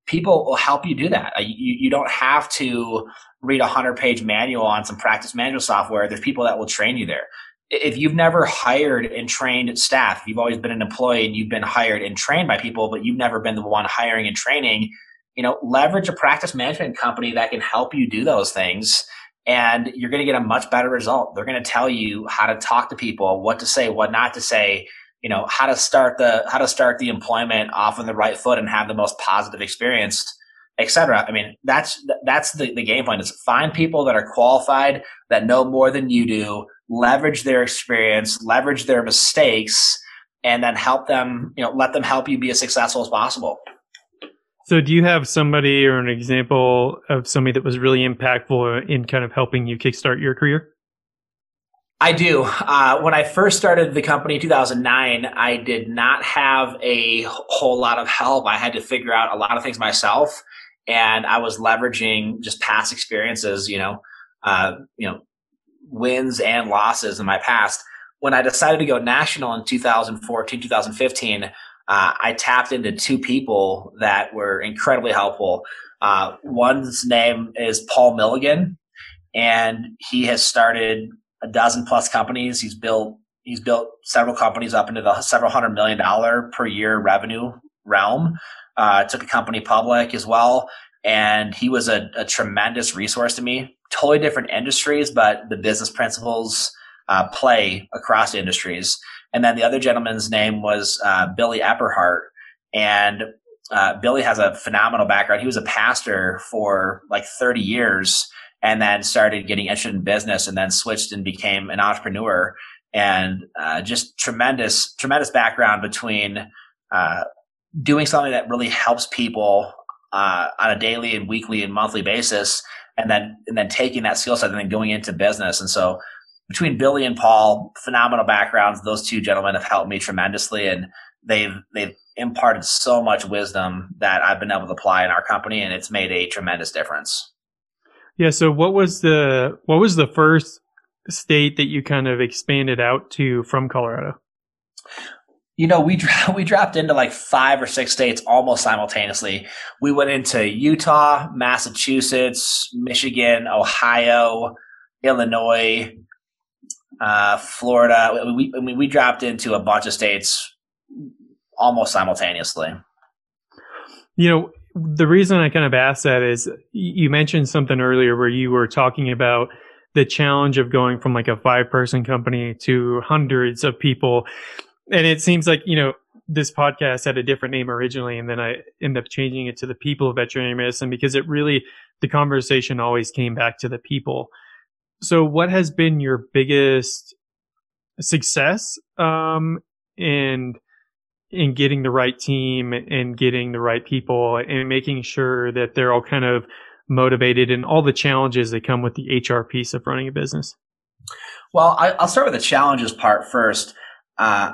People will help you do that. You, you don't have to read a hundred page manual on some practice management software. There's people that will train you there. If you've never hired and trained staff, you've always been an employee and you've been hired and trained by people, but you've never been the one hiring and training, you know, leverage a practice management company that can help you do those things and you're going to get a much better result. They're going to tell you how to talk to people, what to say, what not to say, you know, how to start the how to start the employment off on the right foot and have the most positive experience, etc. I mean, that's that's the, the game plan is find people that are qualified, that know more than you do, leverage their experience, leverage their mistakes, and then help them, you know, let them help you be as successful as possible. So, do you have somebody or an example of somebody that was really impactful in kind of helping you kickstart your career? I do. Uh, when I first started the company in 2009, I did not have a whole lot of help. I had to figure out a lot of things myself, and I was leveraging just past experiences. You know, uh, you know, wins and losses in my past. When I decided to go national in 2014, 2015 uh, I tapped into two people that were incredibly helpful. Uh, one's name is Paul Milligan, and he has started a dozen plus companies. He's built he's built several companies up into the several hundred million dollar per year revenue realm. Uh, took a company public as well, and he was a, a, tremendous resource to me. Totally different industries, but the business principles uh, play across industries. And then the other gentleman's name was uh, Billy Epperhart. And uh, Billy has a phenomenal background. He was a pastor for like 30 years and then started getting interested in business and then switched and became an entrepreneur. And uh, just tremendous, tremendous background between uh, doing something that really helps people uh, on a daily and weekly and monthly basis, and then and then taking that skill set and then going into business. And so between Billy and Paul, phenomenal backgrounds. Those two gentlemen have helped me tremendously, and they've they've imparted so much wisdom that I've been able to apply in our company, and it's made a tremendous difference. Yeah. So what was the what was the first state that you kind of expanded out to from Colorado? You know, we we dropped into like five or six states almost simultaneously. We went into Utah, Massachusetts, Michigan, Ohio, Illinois, uh, Florida. We, mean, we dropped into a bunch of states almost simultaneously. You know, the reason I kind of asked that is you mentioned something earlier where you were talking about the challenge of going from like a five person company to hundreds of people. And it seems like, you know, this podcast had a different name originally, and then I ended up changing it to the people of veterinary medicine because it really, the conversation always came back to the people. So, what has been your biggest success um, and in getting the right team and getting the right people and making sure that they're all kind of motivated and all the challenges that come with the HR piece of running a business? Well, I, will start with the challenges part first. Uh,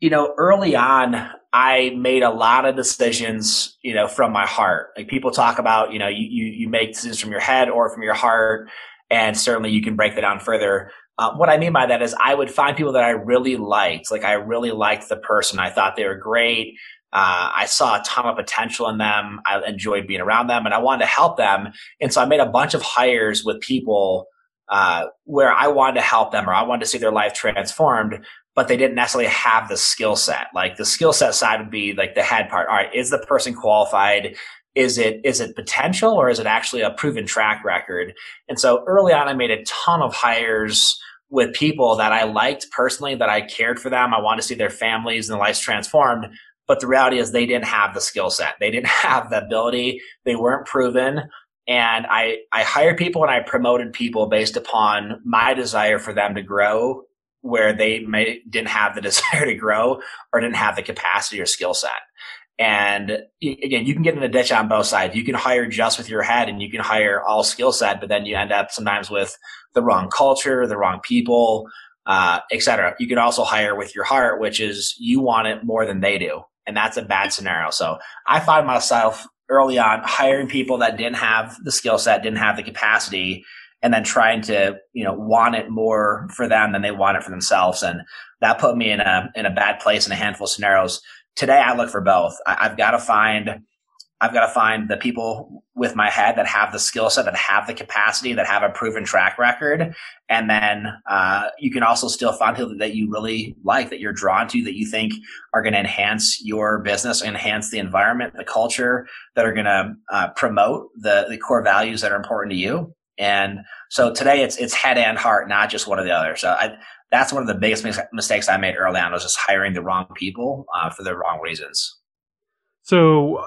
you know, early on, I made a lot of decisions, you know, from my heart. Like people talk about, you know, you, you, you make decisions from your head or from your heart. And certainly you can break that down further. Uh, what I mean by that is I would find people that I really liked. Like I really liked the person. I thought they were great. Uh, I saw a ton of potential in them. I enjoyed being around them and I wanted to help them. And so I made a bunch of hires with people uh, where I wanted to help them or I wanted to see their life transformed, but they didn't necessarily have the skill set. Like the skill set side would be like the head part. All right, is the person qualified? Is it is it potential or is it actually a proven track record? And so early on, I made a ton of hires with people that I liked personally, that I cared for them. I wanted to see their families and their lives transformed. But the reality is they didn't have the skill set. They didn't have the ability. They weren't proven. And I, I hired people and I promoted people based upon my desire for them to grow where they may, didn't have the desire to grow or didn't have the capacity or skill set. And again, you can get in a ditch on both sides. You can hire just with your head and you can hire all skill set, but then you end up sometimes with the wrong culture, the wrong people, uh, etc. You can also hire with your heart, which is you want it more than they do. And that's a bad scenario. So I find myself early on hiring people that didn't have the skill set, didn't have the capacity, and then trying to, you know, want it more for them than they want it for themselves. And that put me in a in a bad place in a handful of scenarios today I look for both. I, have got to find I've got to find the people with my head that have the skill set, that have the capacity, that have a proven track record. And then uh, you can also still find people that you really like, that you're drawn to, that you think are going to enhance your business, enhance the environment, the culture, that are going to uh, promote the, the core values that are important to you. And so today it's it's head and heart, not just one or the other. So I, that's one of the biggest mistakes I made early on was just hiring the wrong people uh, for the wrong reasons. So,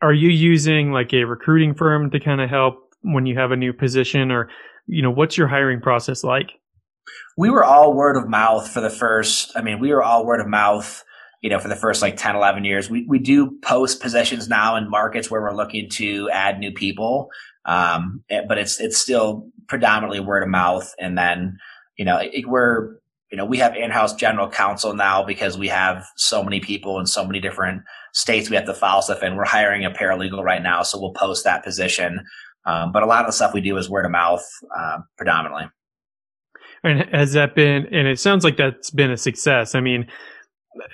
are you using like a recruiting firm to kind of help when you have a new position, or you know, what's your hiring process like? We were all word of mouth for the first. I mean, we were all word of mouth. You know, for the first like 10, 11 years, we, we do post positions now in markets where we're looking to add new people. Um, eh, but it's, it's still predominantly word of mouth. And then, you know, it, we're, you know, we have in-house general counsel now because we have so many people in so many different states we have to file stuff in. We're hiring a paralegal right now, so we'll post that position. Um, but a lot of the stuff we do is word of mouth uh, predominantly. And has that been, and it sounds like that's been a success. I mean,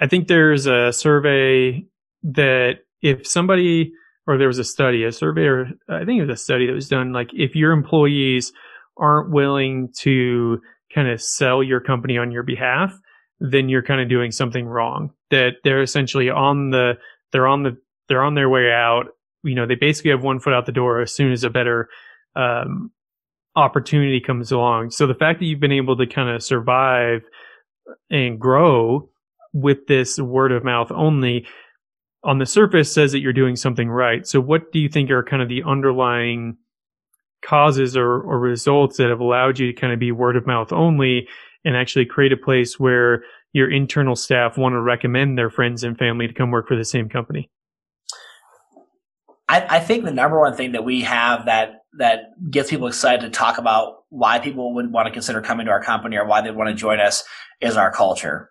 I think there's a survey that if somebody, or there was a study, a survey, or I think it was a study that was done, like if your employees aren't willing to kind of sell your company on your behalf, then you're kind of doing something wrong. That they're essentially on the they're on the they're on their way out. You know, they basically have one foot out the door as soon as a better um, opportunity comes along. So the fact that you've been able to kind of survive and grow with this word of mouth only on the surface says that you're doing something right. So what do you think are kind of the underlying causes or, or results that have allowed you to kind of be word of mouth only and actually create a place where your internal staff want to recommend their friends and family to come work for the same company? I, I think the number one thing that we have that that gets people excited to talk about why people would want to consider coming to our company or why they'd want to join us is our culture.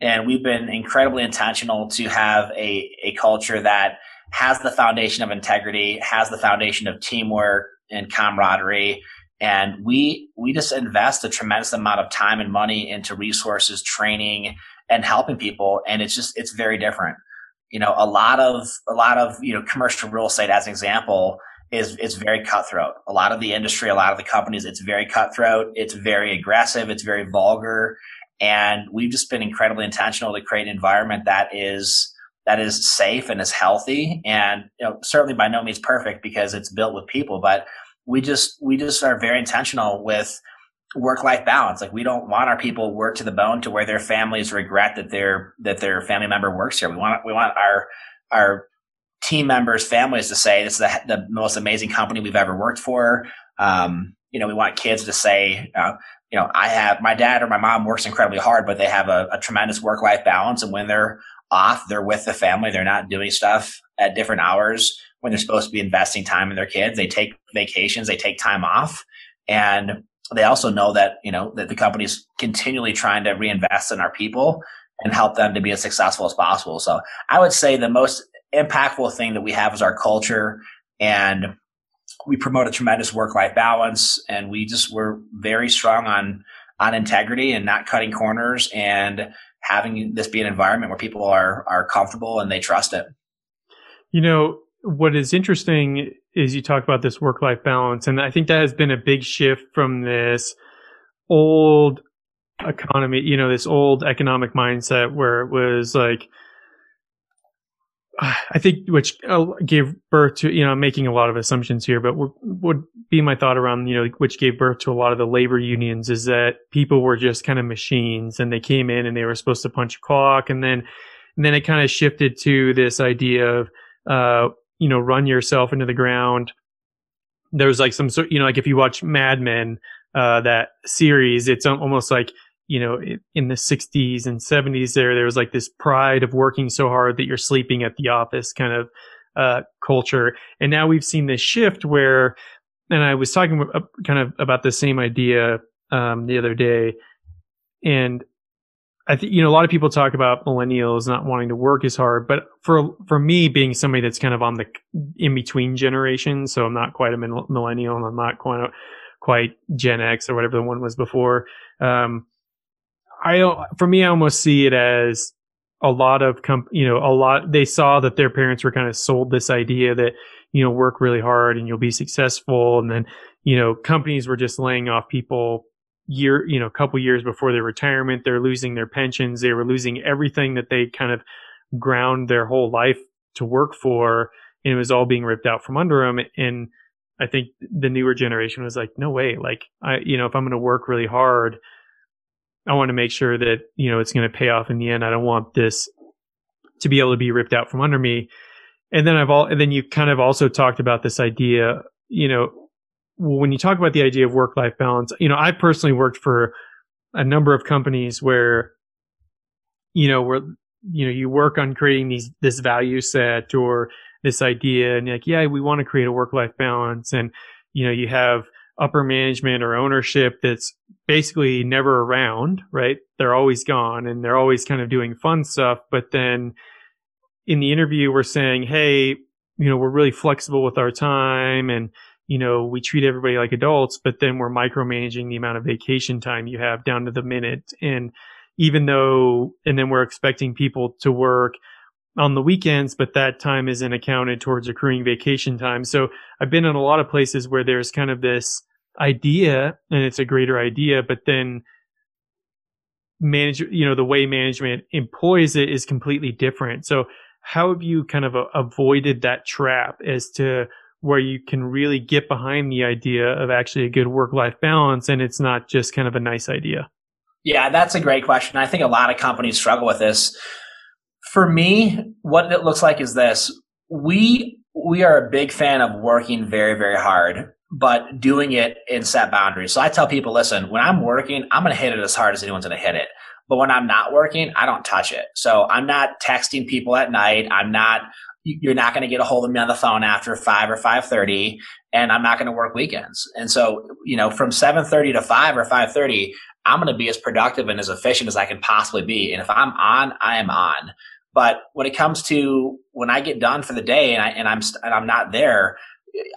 And we've been incredibly intentional to have a, a culture that has the foundation of integrity, has the foundation of teamwork and camaraderie. And we, we just invest a tremendous amount of time and money into resources, training, and helping people. And it's just, it's very different. You know, a lot of, a lot of, you know, commercial real estate as an example is, is very cutthroat. A lot of the industry, a lot of the companies, it's very cutthroat. It's very aggressive. It's very vulgar. And we've just been incredibly intentional to create an environment that is, that is safe and is healthy and you know, certainly by no means perfect because it's built with people, but we just, we just are very intentional with, work life balance. Like we don't want our people work to the bone to where their families regret that their that their family member works here. We want we want our our team members, families to say this is the, the most amazing company we've ever worked for. Um, you know, we want kids to say, uh, you know, I have my dad or my mom works incredibly hard, but they have a, a tremendous work life balance, and when they're off, they're with the family. They're not doing stuff at different hours when they're supposed to be investing time in their kids. They take vacations, they take time off, and they also know that you know that the company's continually trying to reinvest in our people and help them to be as successful as possible. So I would say the most impactful thing that we have is our culture and we promote a tremendous work life balance and we just we're very strong on on integrity and not cutting corners and having this be an environment where people are are comfortable and they trust it. You know, what is interesting is you talk about this work life balance, and I think that has been a big shift from this old economy, you know, this old economic mindset where it was like, I think which uh, gave birth to, you know, I'm making a lot of assumptions here, but would be my thought around, you know, which gave birth to a lot of the labor unions is that people were just kind of machines and they came in and they were supposed to punch a clock. And then, and then it kind of shifted to this idea of, uh, you know, run yourself into the ground. There's like some sort, you know, like if you watch Mad Men, uh, that series, it's almost like, you know, in the 60s and 70s there, there was like this pride of working so hard that you're sleeping at the office kind of, uh, culture. And now we've seen this shift where, and I was talking kind of about the same idea, um, the other day. And I think you know a lot of people talk about millennials not wanting to work as hard, but for for me being somebody that's kind of on the in between generation, so I'm not quite a millennial and I'm not quite quite Gen X or whatever the one was before. Um, I for me I almost see it as a lot of comp, you know a lot they saw that their parents were kind of sold this idea that you know work really hard and you'll be successful, and then you know companies were just laying off people year, you know, a couple years before their retirement. They're losing their pensions. They were losing everything that they kind of ground their whole life to work for. And it was all being ripped out from under them. And I think the newer generation was like, no way. Like, I, you know, if I'm going to work really hard, I want to make sure that, you know, it's going to pay off in the end. I don't want this to be able to be ripped out from under me. And then I've all, and then you kind of also talked about this idea, you know, when you talk about the idea of work life balance, you know, I personally worked for a number of companies where, you know, where, you know, you work on creating these, this value set or this idea and like, yeah, we want to create a work life balance. And, you know, you have upper management or ownership that's basically never around, right? They're always gone and they're always kind of doing fun stuff. But then in the interview, we're saying, Hey, you know, we're really flexible with our time and, you know, we treat everybody like adults, but then we're micromanaging the amount of vacation time you have down to the minute. And even though, and then we're expecting people to work on the weekends, but that time isn't accounted towards accruing vacation time. So I've been in a lot of places where there's kind of this idea and it's a greater idea, but then manage, you know, the way management employs it is completely different. So how have you kind of avoided that trap as to where you can really get behind the idea of actually a good work life balance and it's not just kind of a nice idea? Yeah, that's a great question. I think a lot of companies struggle with this. For me, what it looks like is this. We we are a big fan of working very very hard, but doing it in set boundaries. So I tell people, listen, when I'm working, I'm going to hit it as hard as anyone's going to hit it. But when I'm not working, I don't touch it. So I'm not texting people at night. I'm not you're not going to get a hold of me on the phone after 5 or 5.30 and i'm not going to work weekends and so you know from 7.30 to 5 or 5.30 i'm going to be as productive and as efficient as i can possibly be and if i'm on i am on but when it comes to when i get done for the day and, I, and i'm and i'm not there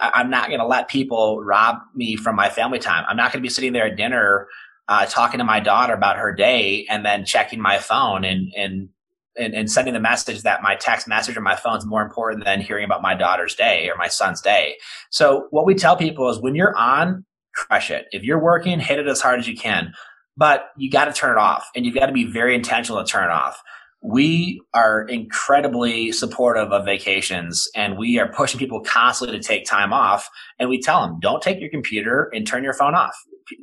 i'm not going to let people rob me from my family time i'm not going to be sitting there at dinner uh, talking to my daughter about her day and then checking my phone and and and, and sending the message that my text message or my phone is more important than hearing about my daughter's day or my son's day. So what we tell people is when you're on, crush it. If you're working, hit it as hard as you can, but you got to turn it off and you've got to be very intentional to turn it off. We are incredibly supportive of vacations and we are pushing people constantly to take time off. And we tell them, don't take your computer and turn your phone off.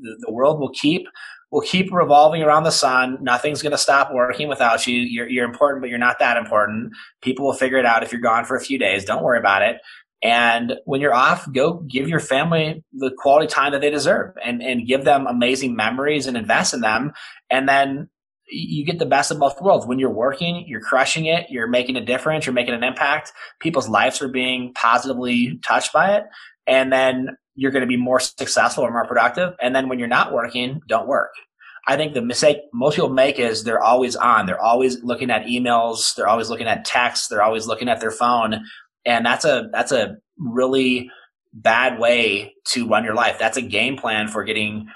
The world will keep will keep revolving around the sun. Nothing's going to stop working without you. You're, you're important, but you're not that important. People will figure it out if you're gone for a few days. Don't worry about it. And when you're off, go give your family the quality time that they deserve and, and give them amazing memories and invest in them. And then you get the best of both worlds. When you're working, you're crushing it, you're making a difference, you're making an impact. People's lives are being positively touched by it. And then you're going to be more successful or more productive. And then when you're not working, don't work. I think the mistake most people make is they're always on. They're always looking at emails. They're always looking at texts. They're always looking at their phone. And that's a, that's a really bad way to run your life. That's a game plan for getting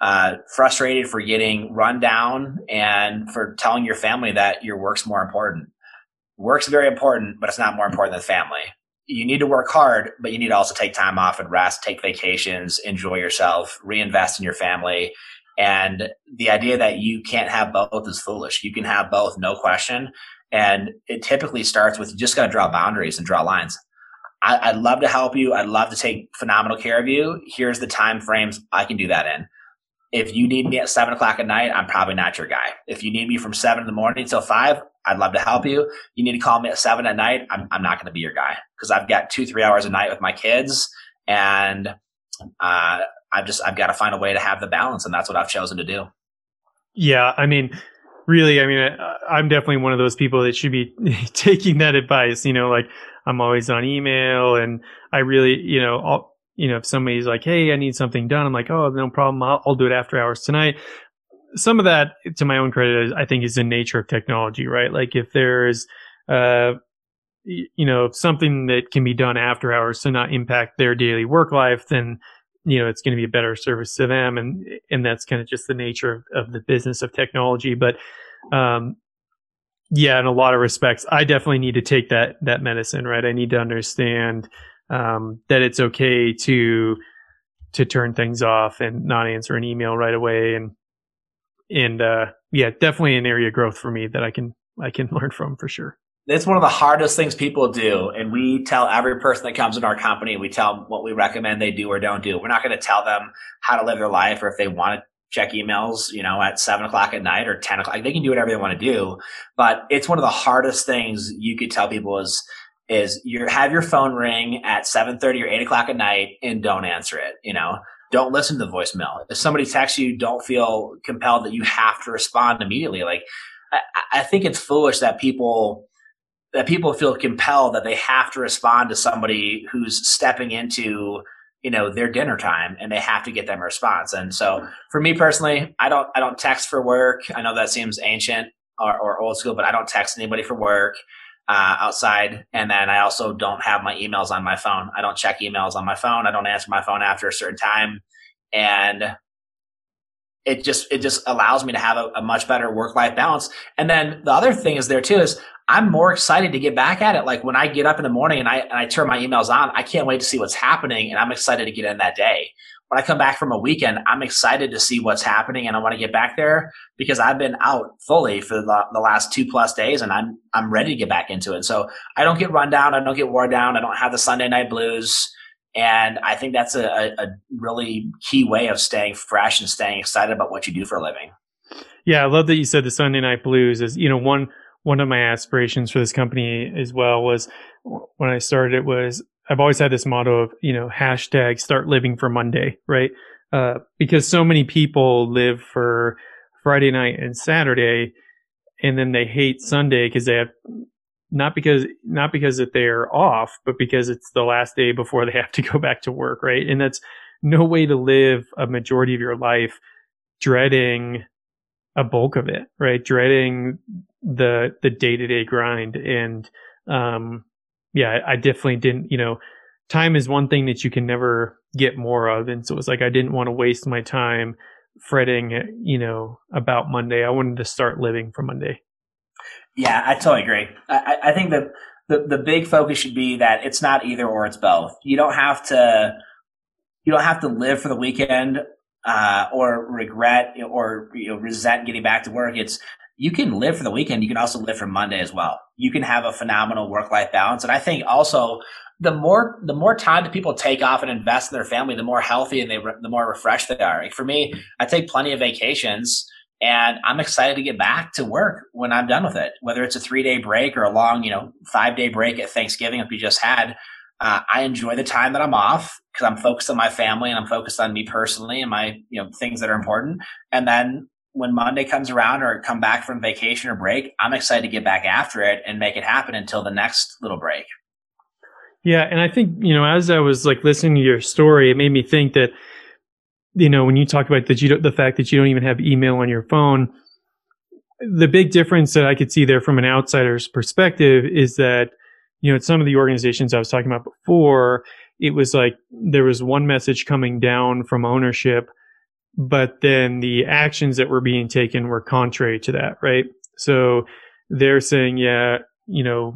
uh, frustrated, for getting run down, and for telling your family that your work's more important. Work's very important, but it's not more important than family you need to work hard, but you need to also take time off and rest, take vacations, enjoy yourself, reinvest in your family. And the idea that you can't have both is foolish. You can have both, no question. And it typically starts with you just got to draw boundaries and draw lines. I, would love to help you. I'd love to take phenomenal care of you. Here's the time frames I can do that in. If you need me at seven o'clock at night, I'm probably not your guy. If you need me from seven in the morning till five, I'd love to help you. You need to call me at seven at night. I'm, I'm not going to be your guy because I've got two, three hours a night with my kids and, uh, I've just, I've got to find a way to have the balance. And that's what I've chosen to do. Yeah. I mean, really, I mean, I, I'm definitely one of those people that should be taking that advice, you know, like I'm always on email and I really, you know, you know, if somebody's like, Hey, I need something done. I'm like, Oh, no problem. I'll, I'll do it after hours tonight some of that, to my own credit, I think is the nature of technology, right? Like if there's, uh, you know, something that can be done after hours to not impact their daily work life, then you know it's going to be a better service to them, and and that's kind of just the nature of, of the business of technology. But um, yeah, in a lot of respects, I definitely need to take that that medicine, right? I need to understand um, that it's okay to to turn things off and not answer an email right away and and uh, yeah, definitely an area of growth for me that I can I can learn from for sure. It's one of the hardest things people do, and we tell every person that comes in our company, we tell them what we recommend they do or don't do. We're not going to tell them how to live their life or if they want to check emails, you know, at seven o'clock at night or 10 o'clock. They can do whatever they want to do. But it's one of the hardest things you could tell people is, is you have your phone ring at 7.30 or 8 o'clock at night and don't answer it, you know don't listen to the voicemail. If somebody texts you, don't feel compelled that you have to respond immediately. Like, I, I think it's foolish that people that people feel compelled that they have to respond to somebody who's stepping into you know their dinner time and they have to get them a response and so for me personally i don't i don't text for work i know that seems ancient or, or old school but i don't text anybody for work uh, outside. And then I also don't have my emails on my phone. I don't check emails on my phone. I don't answer my phone after a certain time. And it just it just allows me to have a, a much better work life balance. And then the other thing is there too is I'm more excited to get back at it. Like when I get up in the morning and I and I turn my emails on, I can't wait to see what's happening, and I'm excited to get in that day when I come back from a weekend, I'm excited to see what's happening and I want to get back there because I've been out fully for the, the, last two plus days and I'm, I'm ready to get back into it. So I don't get run down. I don't get worn down. I don't have the Sunday night blues. And I think that's a, a, really key way of staying fresh and staying excited about what you do for a living. Yeah. I love that you said the Sunday night blues is, you know, one, one of my aspirations for this company as well was when I started it was I've always had this motto of, you know, hashtag start living for Monday, right? Uh, because so many people live for Friday night and Saturday, and then they hate Sunday because they have not because not because that they're off, but because it's the last day before they have to go back to work, right? And that's no way to live a majority of your life dreading a bulk of it, right? Dreading the the day to day grind, and um, yeah, I definitely didn't. You know, time is one thing that you can never get more of, and so it's like I didn't want to waste my time fretting, you know, about Monday. I wanted to start living for Monday. Yeah, I totally agree. I, I think that the, the big focus should be that it's not either or, it's both. You don't have to you don't have to live for the weekend uh, or regret or you know, resent getting back to work. It's you can live for the weekend. You can also live for Monday as well. You can have a phenomenal work life balance. And I think also the more the more time that people take off and invest in their family, the more healthy and they the more refreshed they are. Like for me, I take plenty of vacations. And I'm excited to get back to work when I'm done with it, whether it's a three day break or a long, you know, five day break at Thanksgiving, like we just had. Uh, I enjoy the time that I'm off because I'm focused on my family and I'm focused on me personally and my, you know, things that are important. And then when Monday comes around or come back from vacation or break, I'm excited to get back after it and make it happen until the next little break. Yeah, and I think you know, as I was like listening to your story, it made me think that you know when you talk about that you the fact that you don't even have email on your phone, the big difference that I could see there from an outsider's perspective is that you know at some of the organizations I was talking about before, it was like there was one message coming down from ownership, but then the actions that were being taken were contrary to that, right? So they're saying, yeah, you know,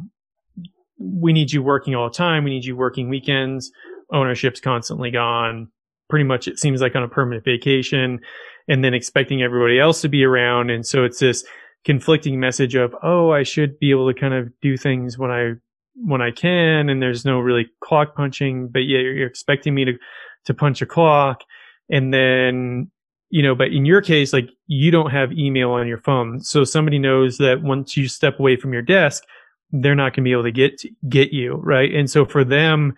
we need you working all the time. We need you working weekends. Ownership's constantly gone. Pretty much, it seems like on a permanent vacation, and then expecting everybody else to be around. And so it's this conflicting message of, oh, I should be able to kind of do things when I when I can, and there's no really clock punching, but yeah, you're expecting me to to punch a clock, and then you know, but in your case, like you don't have email on your phone, so somebody knows that once you step away from your desk, they're not going to be able to get get you right? And so for them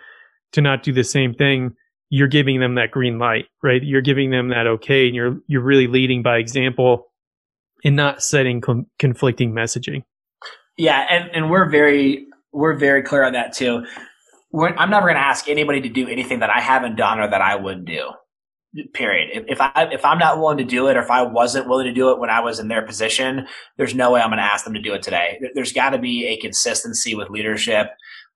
to not do the same thing you're giving them that green light right? You're giving them that okay and you're you're really leading by example and not setting conflicting messaging. Yeah and and we're very we're very clear on that too. We're, i'm never going to ask anybody to do anything that i haven't done or that i wouldn't do period. If, I if I'm not willing to do it, or if I wasn't willing to do it when I was in their position, there's no way I'm going to ask them to do it today. There's got to be a consistency with leadership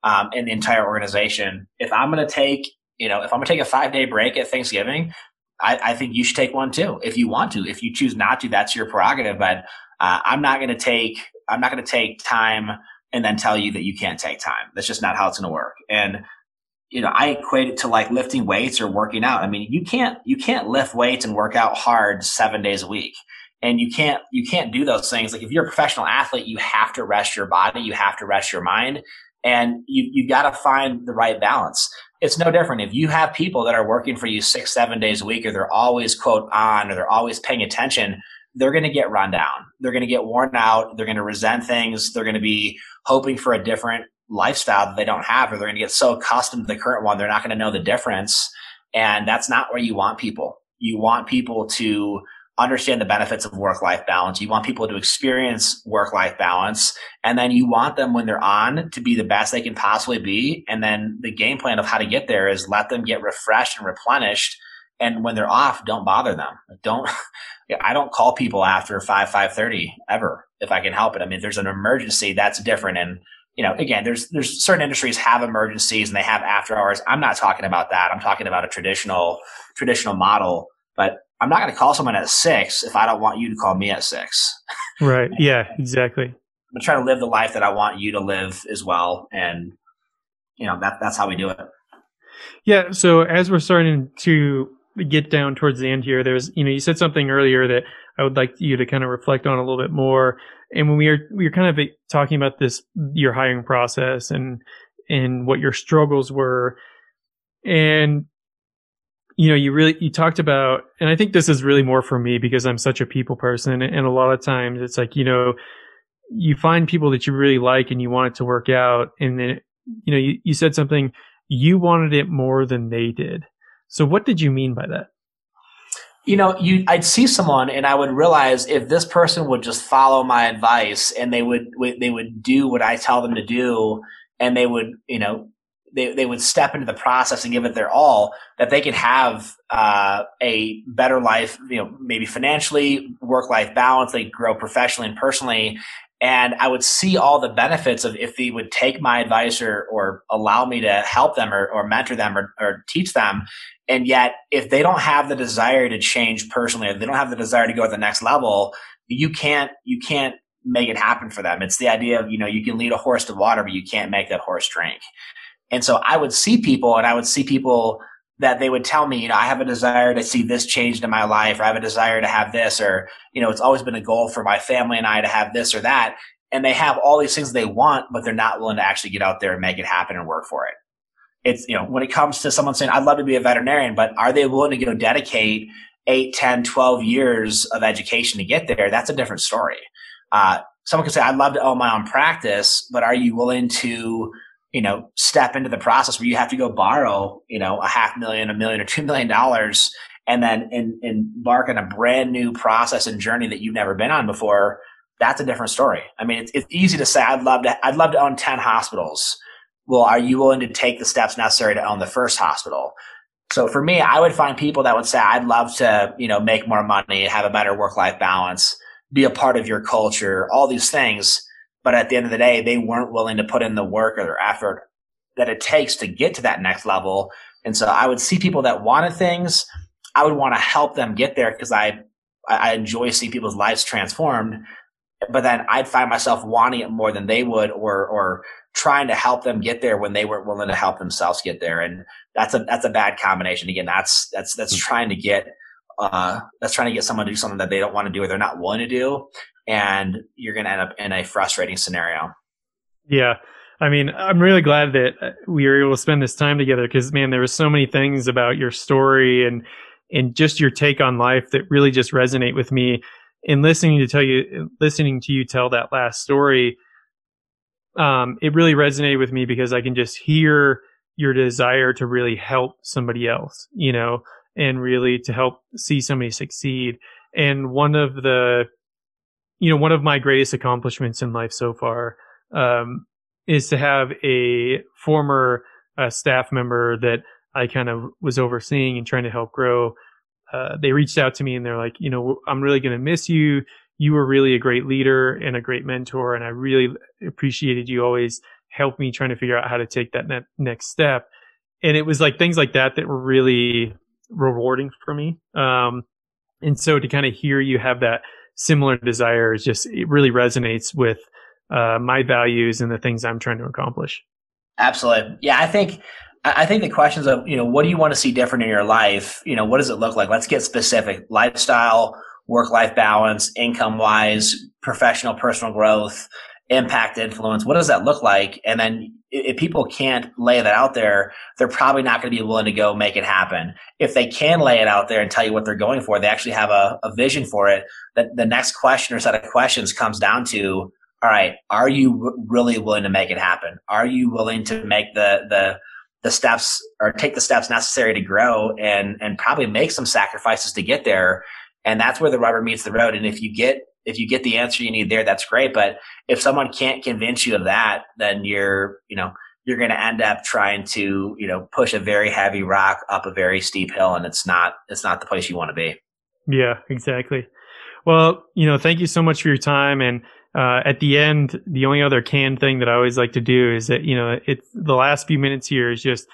um, in the entire organization. If I'm going to take, you know, if I'm going to take a five day break at Thanksgiving, I, I, think you should take one too if you want to. If you choose not to, that's your prerogative. But uh, I'm not going to take I'm not going to take time and then tell you that you can't take time. That's just not how it's going to work. And you know, I equate it to like lifting weights or working out. I mean, you can't you can't lift weights and work out hard seven days a week. And you can't you can't do those things. Like if you're a professional athlete, you have to rest your body, you have to rest your mind, and you you got to find the right balance. It's no different if you have people that are working for you six seven days a week, or they're always quote on, or they're always paying attention. They're going to get run down. They're going to get worn out. They're going to resent things. They're going to be hoping for a different lifestyle that they don't have, or they're going to get so accustomed to the current one, they're not going to know the difference. And that's not where you want people. You want people to understand the benefits of work life balance. You want people to experience work life balance. And then you want them when they're on to be the best they can possibly be. And then the game plan of how to get there is let them get refreshed and replenished. And when they're off, don't bother them. Don't, I don't call people after five, five thirty ever if I can help it. I mean, if there's an emergency, that's different. And you know, again, there's there's certain industries have emergencies and they have after hours. I'm not talking about that. I'm talking about a traditional traditional model. But I'm not going to call someone at six if I don't want you to call me at six. Right. Yeah. Exactly. I'm trying to live the life that I want you to live as well, and you know that that's how we do it. Yeah. So as we're starting to get down towards the end here, there's you know you said something earlier that I would like you to kind of reflect on a little bit more and when we were we were kind of talking about this your hiring process and and what your struggles were. And you know you really you talked about and i think this is really more for me because i'm such a people person and a lot of times it's like you know you find people that you really like and you want it to work out and then you know you, you said something you wanted it more than they did. So what did you mean by that you know, you I'd see someone and I would realize if this person would just follow my advice and they would they would do what I tell them to do and they would, you know, they, they would step into the process and give it their all that they could have uh, a better life you know maybe financially work life balance they grow professionally and personally and i would see all the benefits of if they would take my advice or, or allow me to help them or, or mentor them or, or teach them. And yet if they don't have the desire to change personally or they don't have the desire to go to the next level you can't you can't make it happen for them. It's the idea of you know you can lead a horse to water but you can't make that horse drink. And so I would see people and I would see people that they would tell me, you know, I have a desire to see this changed in my life, or I have a desire to have this, or, you know, it's always been a goal for my family and I to have this or that. And they have all these things they want, but they're not willing to actually get out there and make it happen and work for it. It's, you know, when it comes to someone saying, I'd love to be a veterinarian, but are they willing to go dedicate 8, 10, 12 years of education to get there? That's a different story. Uh, someone could say, I'd love to own my own practice, but are you willing to you know, step into the process where you have to go borrow, you know, a half million, a million or two million dollars and then in, embark on a brand new process and journey that you've never been on before. That's a different story. I mean, it's, it's easy to say, I'd love to, I'd love to own 10 hospitals. Well, are you willing to take the steps necessary to own the first hospital? So for me, I would find people that would say, I'd love to, you know, make more money, have a better work life balance, be a part of your culture, all these things but at the end of the day, they weren't willing to put in the work or the effort that it takes to get to that next level. And so I would see people that wanted things. I would want to help them get there because I, I enjoy seeing people's lives transformed. But then I'd find myself wanting it more than they would or, or trying to help them get there when they weren't willing to help themselves get there. And that's a, that's a bad combination. Again, that's, that's, that's hmm. trying to get, uh, that's trying to get someone to do something that they don't want to do or they're not willing to do and you're going to end up in a frustrating scenario. Yeah. I mean, I'm really glad that uh, we were able to spend this time together because, man, there were so many things about your story and and just your take on life that really just resonate with me. In listening to tell you, listening to you tell that last story, um, it really resonated with me because I can just hear your desire to really help somebody else, you know, and really to help see somebody succeed. And one of the you know, one of my greatest accomplishments in life so far um, is to have a former uh, staff member that I kind of was overseeing and trying to help grow. Uh, they reached out to me and they're like, you know, I'm really going to miss you. You were really a great leader and a great mentor, and I really appreciated you always help me trying to figure out how to take that ne- next step. And it was like things like that that were really rewarding for me. Um, and so to kind of hear you have that similar desires just it really resonates with uh, my values and the things I'm trying to accomplish. Absolutely. Yeah, I think I think the questions of, you know, what do you want to see different in your life? You know, what does it look like? Let's get specific. Lifestyle, work life balance, income wise, professional, personal growth, impact, influence. What does that look like? And then if people can't lay that out there, they're probably not going to be willing to go make it happen. If they can lay it out there and tell you what they're going for, they actually have a, a vision for it. That the next question or set of questions comes down to, all right, are you really willing to make it happen? Are you willing to make the, the, the steps or take the steps necessary to grow and, and probably make some sacrifices to get there? And that's where the rubber meets the road. And if you get if you get the answer you need there, that's great. But if someone can't convince you of that, then you're, you know, you're going to end up trying to, you know, push a very heavy rock up a very steep hill, and it's not, it's not the place you want to be. Yeah, exactly. Well, you know, thank you so much for your time. And uh, at the end, the only other canned thing that I always like to do is that, you know, it's the last few minutes here is just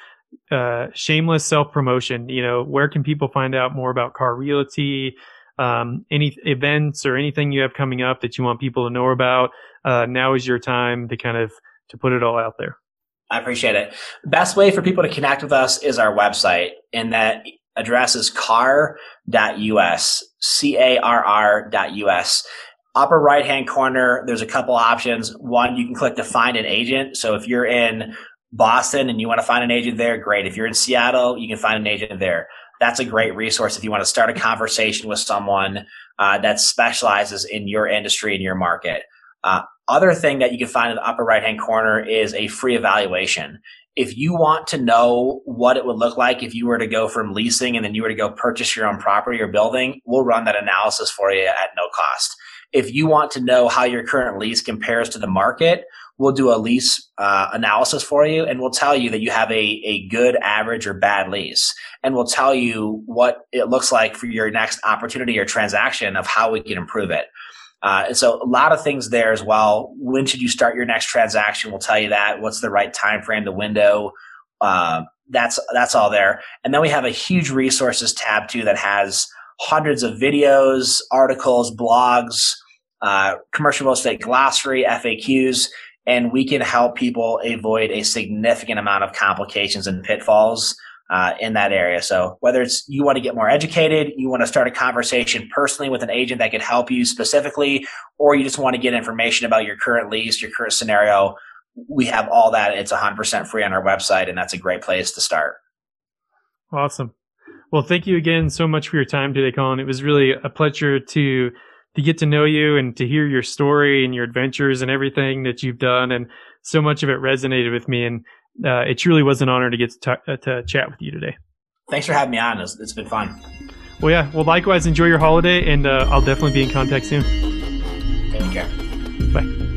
uh, shameless self promotion. You know, where can people find out more about Carr realty? Um, any events or anything you have coming up that you want people to know about, uh, now is your time to kind of to put it all out there. I appreciate it. Best way for people to connect with us is our website, and that address is carr.us, C-A-R-R.us. Upper right hand corner, there's a couple options. One, you can click to find an agent. So if you're in Boston and you want to find an agent there, great. If you're in Seattle, you can find an agent there that's a great resource if you want to start a conversation with someone uh, that specializes in your industry and your market. Uh, other thing that you can find in the upper right hand corner is a free evaluation. If you want to know what it would look like if you were to go from leasing and then you were to go purchase your own property or building, we'll run that analysis for you at no cost. If you want to know how your current lease compares to the market, we'll do a lease uh, analysis for you and we'll tell you that you have a, a good average or bad lease and we'll tell you what it looks like for your next opportunity or transaction of how we can improve it. Uh, and so a lot of things there as well. When should you start your next transaction? We'll tell you that. What's the right time frame the window? Uh, that's that's all there. And then we have a huge resources tab too that has hundreds of videos articles blogs uh, commercial real estate glossary faqs and we can help people avoid a significant amount of complications and pitfalls uh, in that area. So whether it's you want to get more educated, you want to start a conversation personally with an agent that could help you specifically, or you just want to get information about your current lease, your current scenario, we have all that. It's 100% free on our website, and that's a great place to start. Awesome. Well, thank you again so much for your time today, Colin. It was really a pleasure to to get to know you and to hear your story and your adventures and everything that you've done. And so much of it resonated with me. And uh, it truly was an honor to get to, talk, uh, to chat with you today. Thanks for having me on. it's, it's been fun. Well, yeah. Well, likewise, enjoy your holiday, and uh, I'll definitely be in contact soon. Take care. Bye.